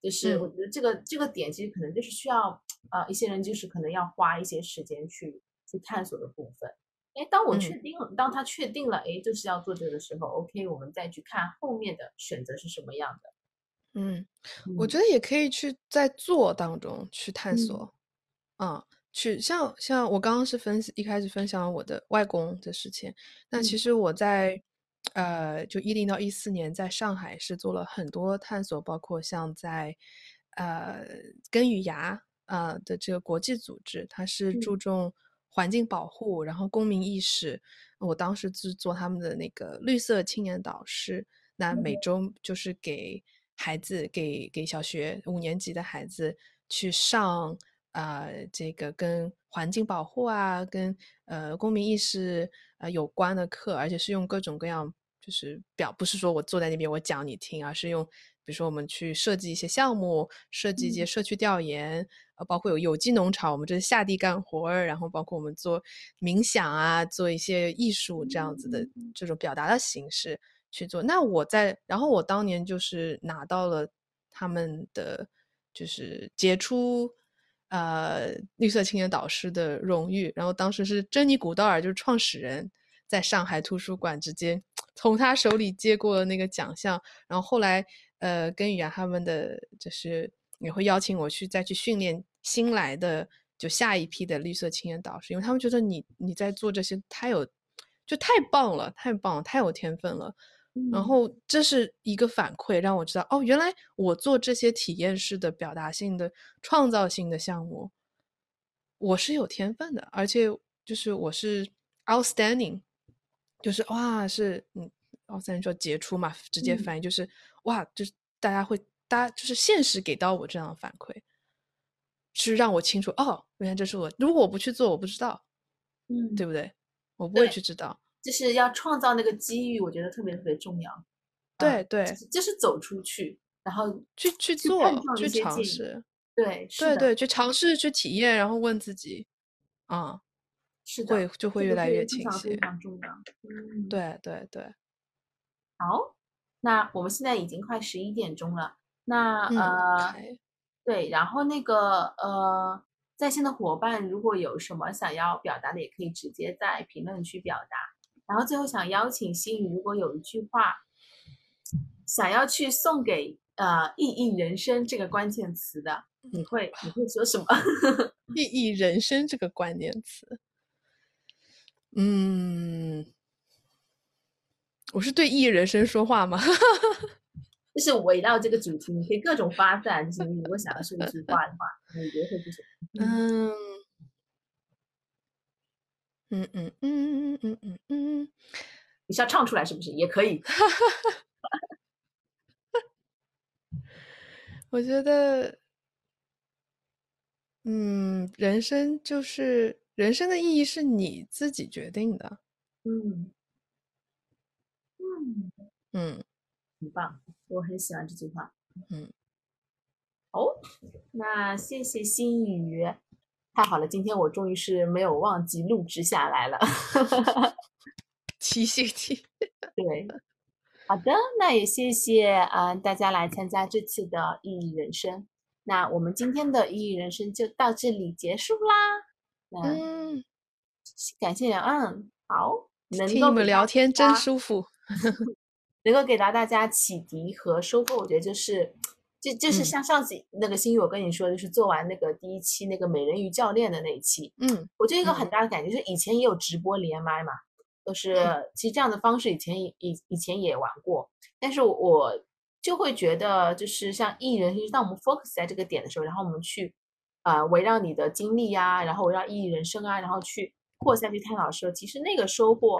S1: 就是我觉得这个这个点其实可能就是需要啊一些人就是可能要花一些时间去去探索的部分。哎，当我确定，当他确定了，哎，就是要做这个的时候，OK，我们再去看后面的选择是什么样的。
S2: 嗯，我觉得也可以去在做当中去探索，嗯，去像像我刚刚是分析一开始分享我的外公的事情，那其实我在呃就一零到一四年在上海是做了很多探索，包括像在呃根与芽啊的这个国际组织，它是注重环境保护，然后公民意识，我当时是做他们的那个绿色青年导师，那每周就是给。孩子给给小学五年级的孩子去上啊，这个跟环境保护啊，跟呃公民意识啊有关的课，而且是用各种各样，就是表不是说我坐在那边我讲你听，而是用比如说我们去设计一些项目，设计一些社区调研，呃，包括有有机农场，我们这是下地干活儿，然后包括我们做冥想啊，做一些艺术这样子的这种表达的形式。去做，那我在，然后我当年就是拿到了他们的就是杰出呃绿色青年导师的荣誉，然后当时是珍妮古道尔就是创始人，在上海图书馆直接从他手里接过了那个奖项，然后后来呃跟宇然他们的就是也会邀请我去再去训练新来的就下一批的绿色青年导师，因为他们觉得你你在做这些太有就太棒了，太棒了，太有天分了。然后这是一个反馈，让我知道哦，原来我做这些体验式的、表达性的、创造性的项目，我是有天分的，而且就是我是 outstanding，就是哇，是嗯，outstanding 说杰出嘛，直接翻译就是哇，就是大家会，大家就是现实给到我这样的反馈，是让我清楚哦，原来这是我，如果我不去做，我不知道，
S1: 嗯，
S2: 对不对？我不会去知道。
S1: 就是要创造那个机遇，我觉得特别特别重要。
S2: 对对，
S1: 就是走出去，然后
S2: 去去做，去尝试。
S1: 对
S2: 对对，去尝试，去体验，然后问自己，啊，
S1: 是
S2: 会就会越来越清晰。
S1: 非常重要。嗯，
S2: 对对对。
S1: 好，那我们现在已经快十一点钟了。那呃，对，然后那个呃，在线的伙伴如果有什么想要表达的，也可以直接在评论区表达。然后最后想邀请心宇，如果有一句话想要去送给呃“意义人生”这个关键词的，你会你会说什么？“
S2: 意义人生”这个关键词，嗯，我是对“意义人生”说话吗？
S1: 就是围绕这个主题，你可以各种发散。就是你如果想要说一句话的话，你觉得会是什么？
S2: 嗯。嗯嗯嗯嗯嗯嗯嗯，
S1: 你是要唱出来是不是？也可以。
S2: 我觉得，嗯，人生就是人生的意义是你自己决定的。
S1: 嗯嗯
S2: 嗯，
S1: 很棒，我很喜欢这句话。
S2: 嗯，
S1: 哦，那谢谢心宇。太好了，今天我终于是没有忘记录制下来了，
S2: 提醒提。
S1: 对，好的，那也谢谢啊大家来参加这次的意义人生。那我们今天的意义人生就到这里结束啦。嗯，感谢两岸，好，能
S2: 听你们聊天真舒服。
S1: 能够给到大家启迪和收获，我觉得就是，就就是像上次那个心雨我跟你说，就是做完那个第一期那个美人鱼教练的那一期，
S2: 嗯，
S1: 我就一个很大的感觉就是以前也有直播连麦嘛，就是其实这样的方式以前以以前也玩过，但是我就会觉得就是像艺人，其实当我们 focus 在这个点的时候，然后我们去啊围绕你的经历呀，然后围绕艺人生啊，然后去扩散去探讨的时候，其实那个收获。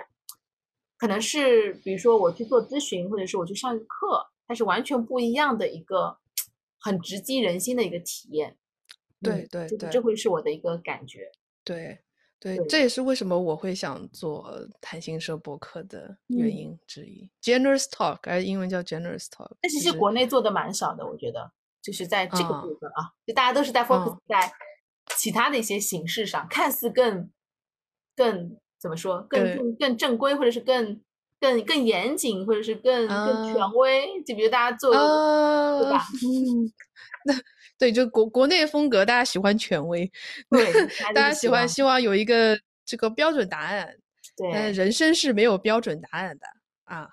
S1: 可能是比如说我去做咨询，或者是我去上一个课，它是完全不一样的一个很直击人心的一个体验。
S2: 对对对，
S1: 这会是我的一个感觉。
S2: 对对，这也是为什么我会想做谈心社博客的原因之一。Generous Talk，还是英文叫 Generous Talk。
S1: 但其实国内做的蛮少的，我觉得就是在这个部分啊，就大家都是在 focus 在其他的一些形式上，看似更更。怎么说更更更正规，或者是更更更严谨，或者是更更权威？就比如大家做，对吧？
S2: 嗯，那对，就国国内风格，大家喜欢权威，
S1: 对，
S2: 大 家喜欢希望有一个这个标准答案。
S1: 对，
S2: 人生是没有标准答案的啊。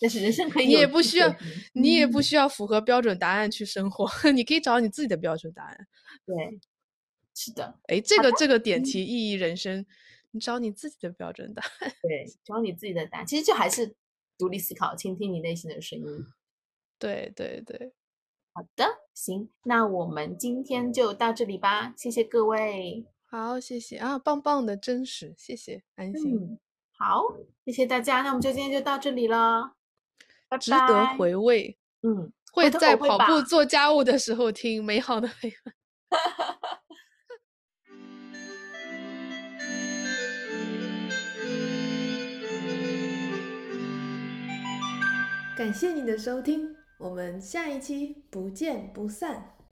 S1: 但是人生可以，
S2: 你也不需要，你也不需要符合标准答案去生活，你可以找你自己的标准答案。
S1: 对，是的。
S2: 哎，这个这个点题意义人生。你找你自己的标准答案，
S1: 对，找你自己的答案，其实就还是独立思考，倾听你内心的声音。
S2: 对对对，
S1: 好的，行，那我们今天就到这里吧，谢谢各位。
S2: 好，谢谢啊，棒棒的真实，谢谢安心。
S1: 好，谢谢大家，那我们就今天就到这里了，拜拜。
S2: 值得回味，
S1: 嗯，
S2: 会在跑步做家务的时候听美好的陪伴。
S3: 感谢你的收听，我们下一期不见不散。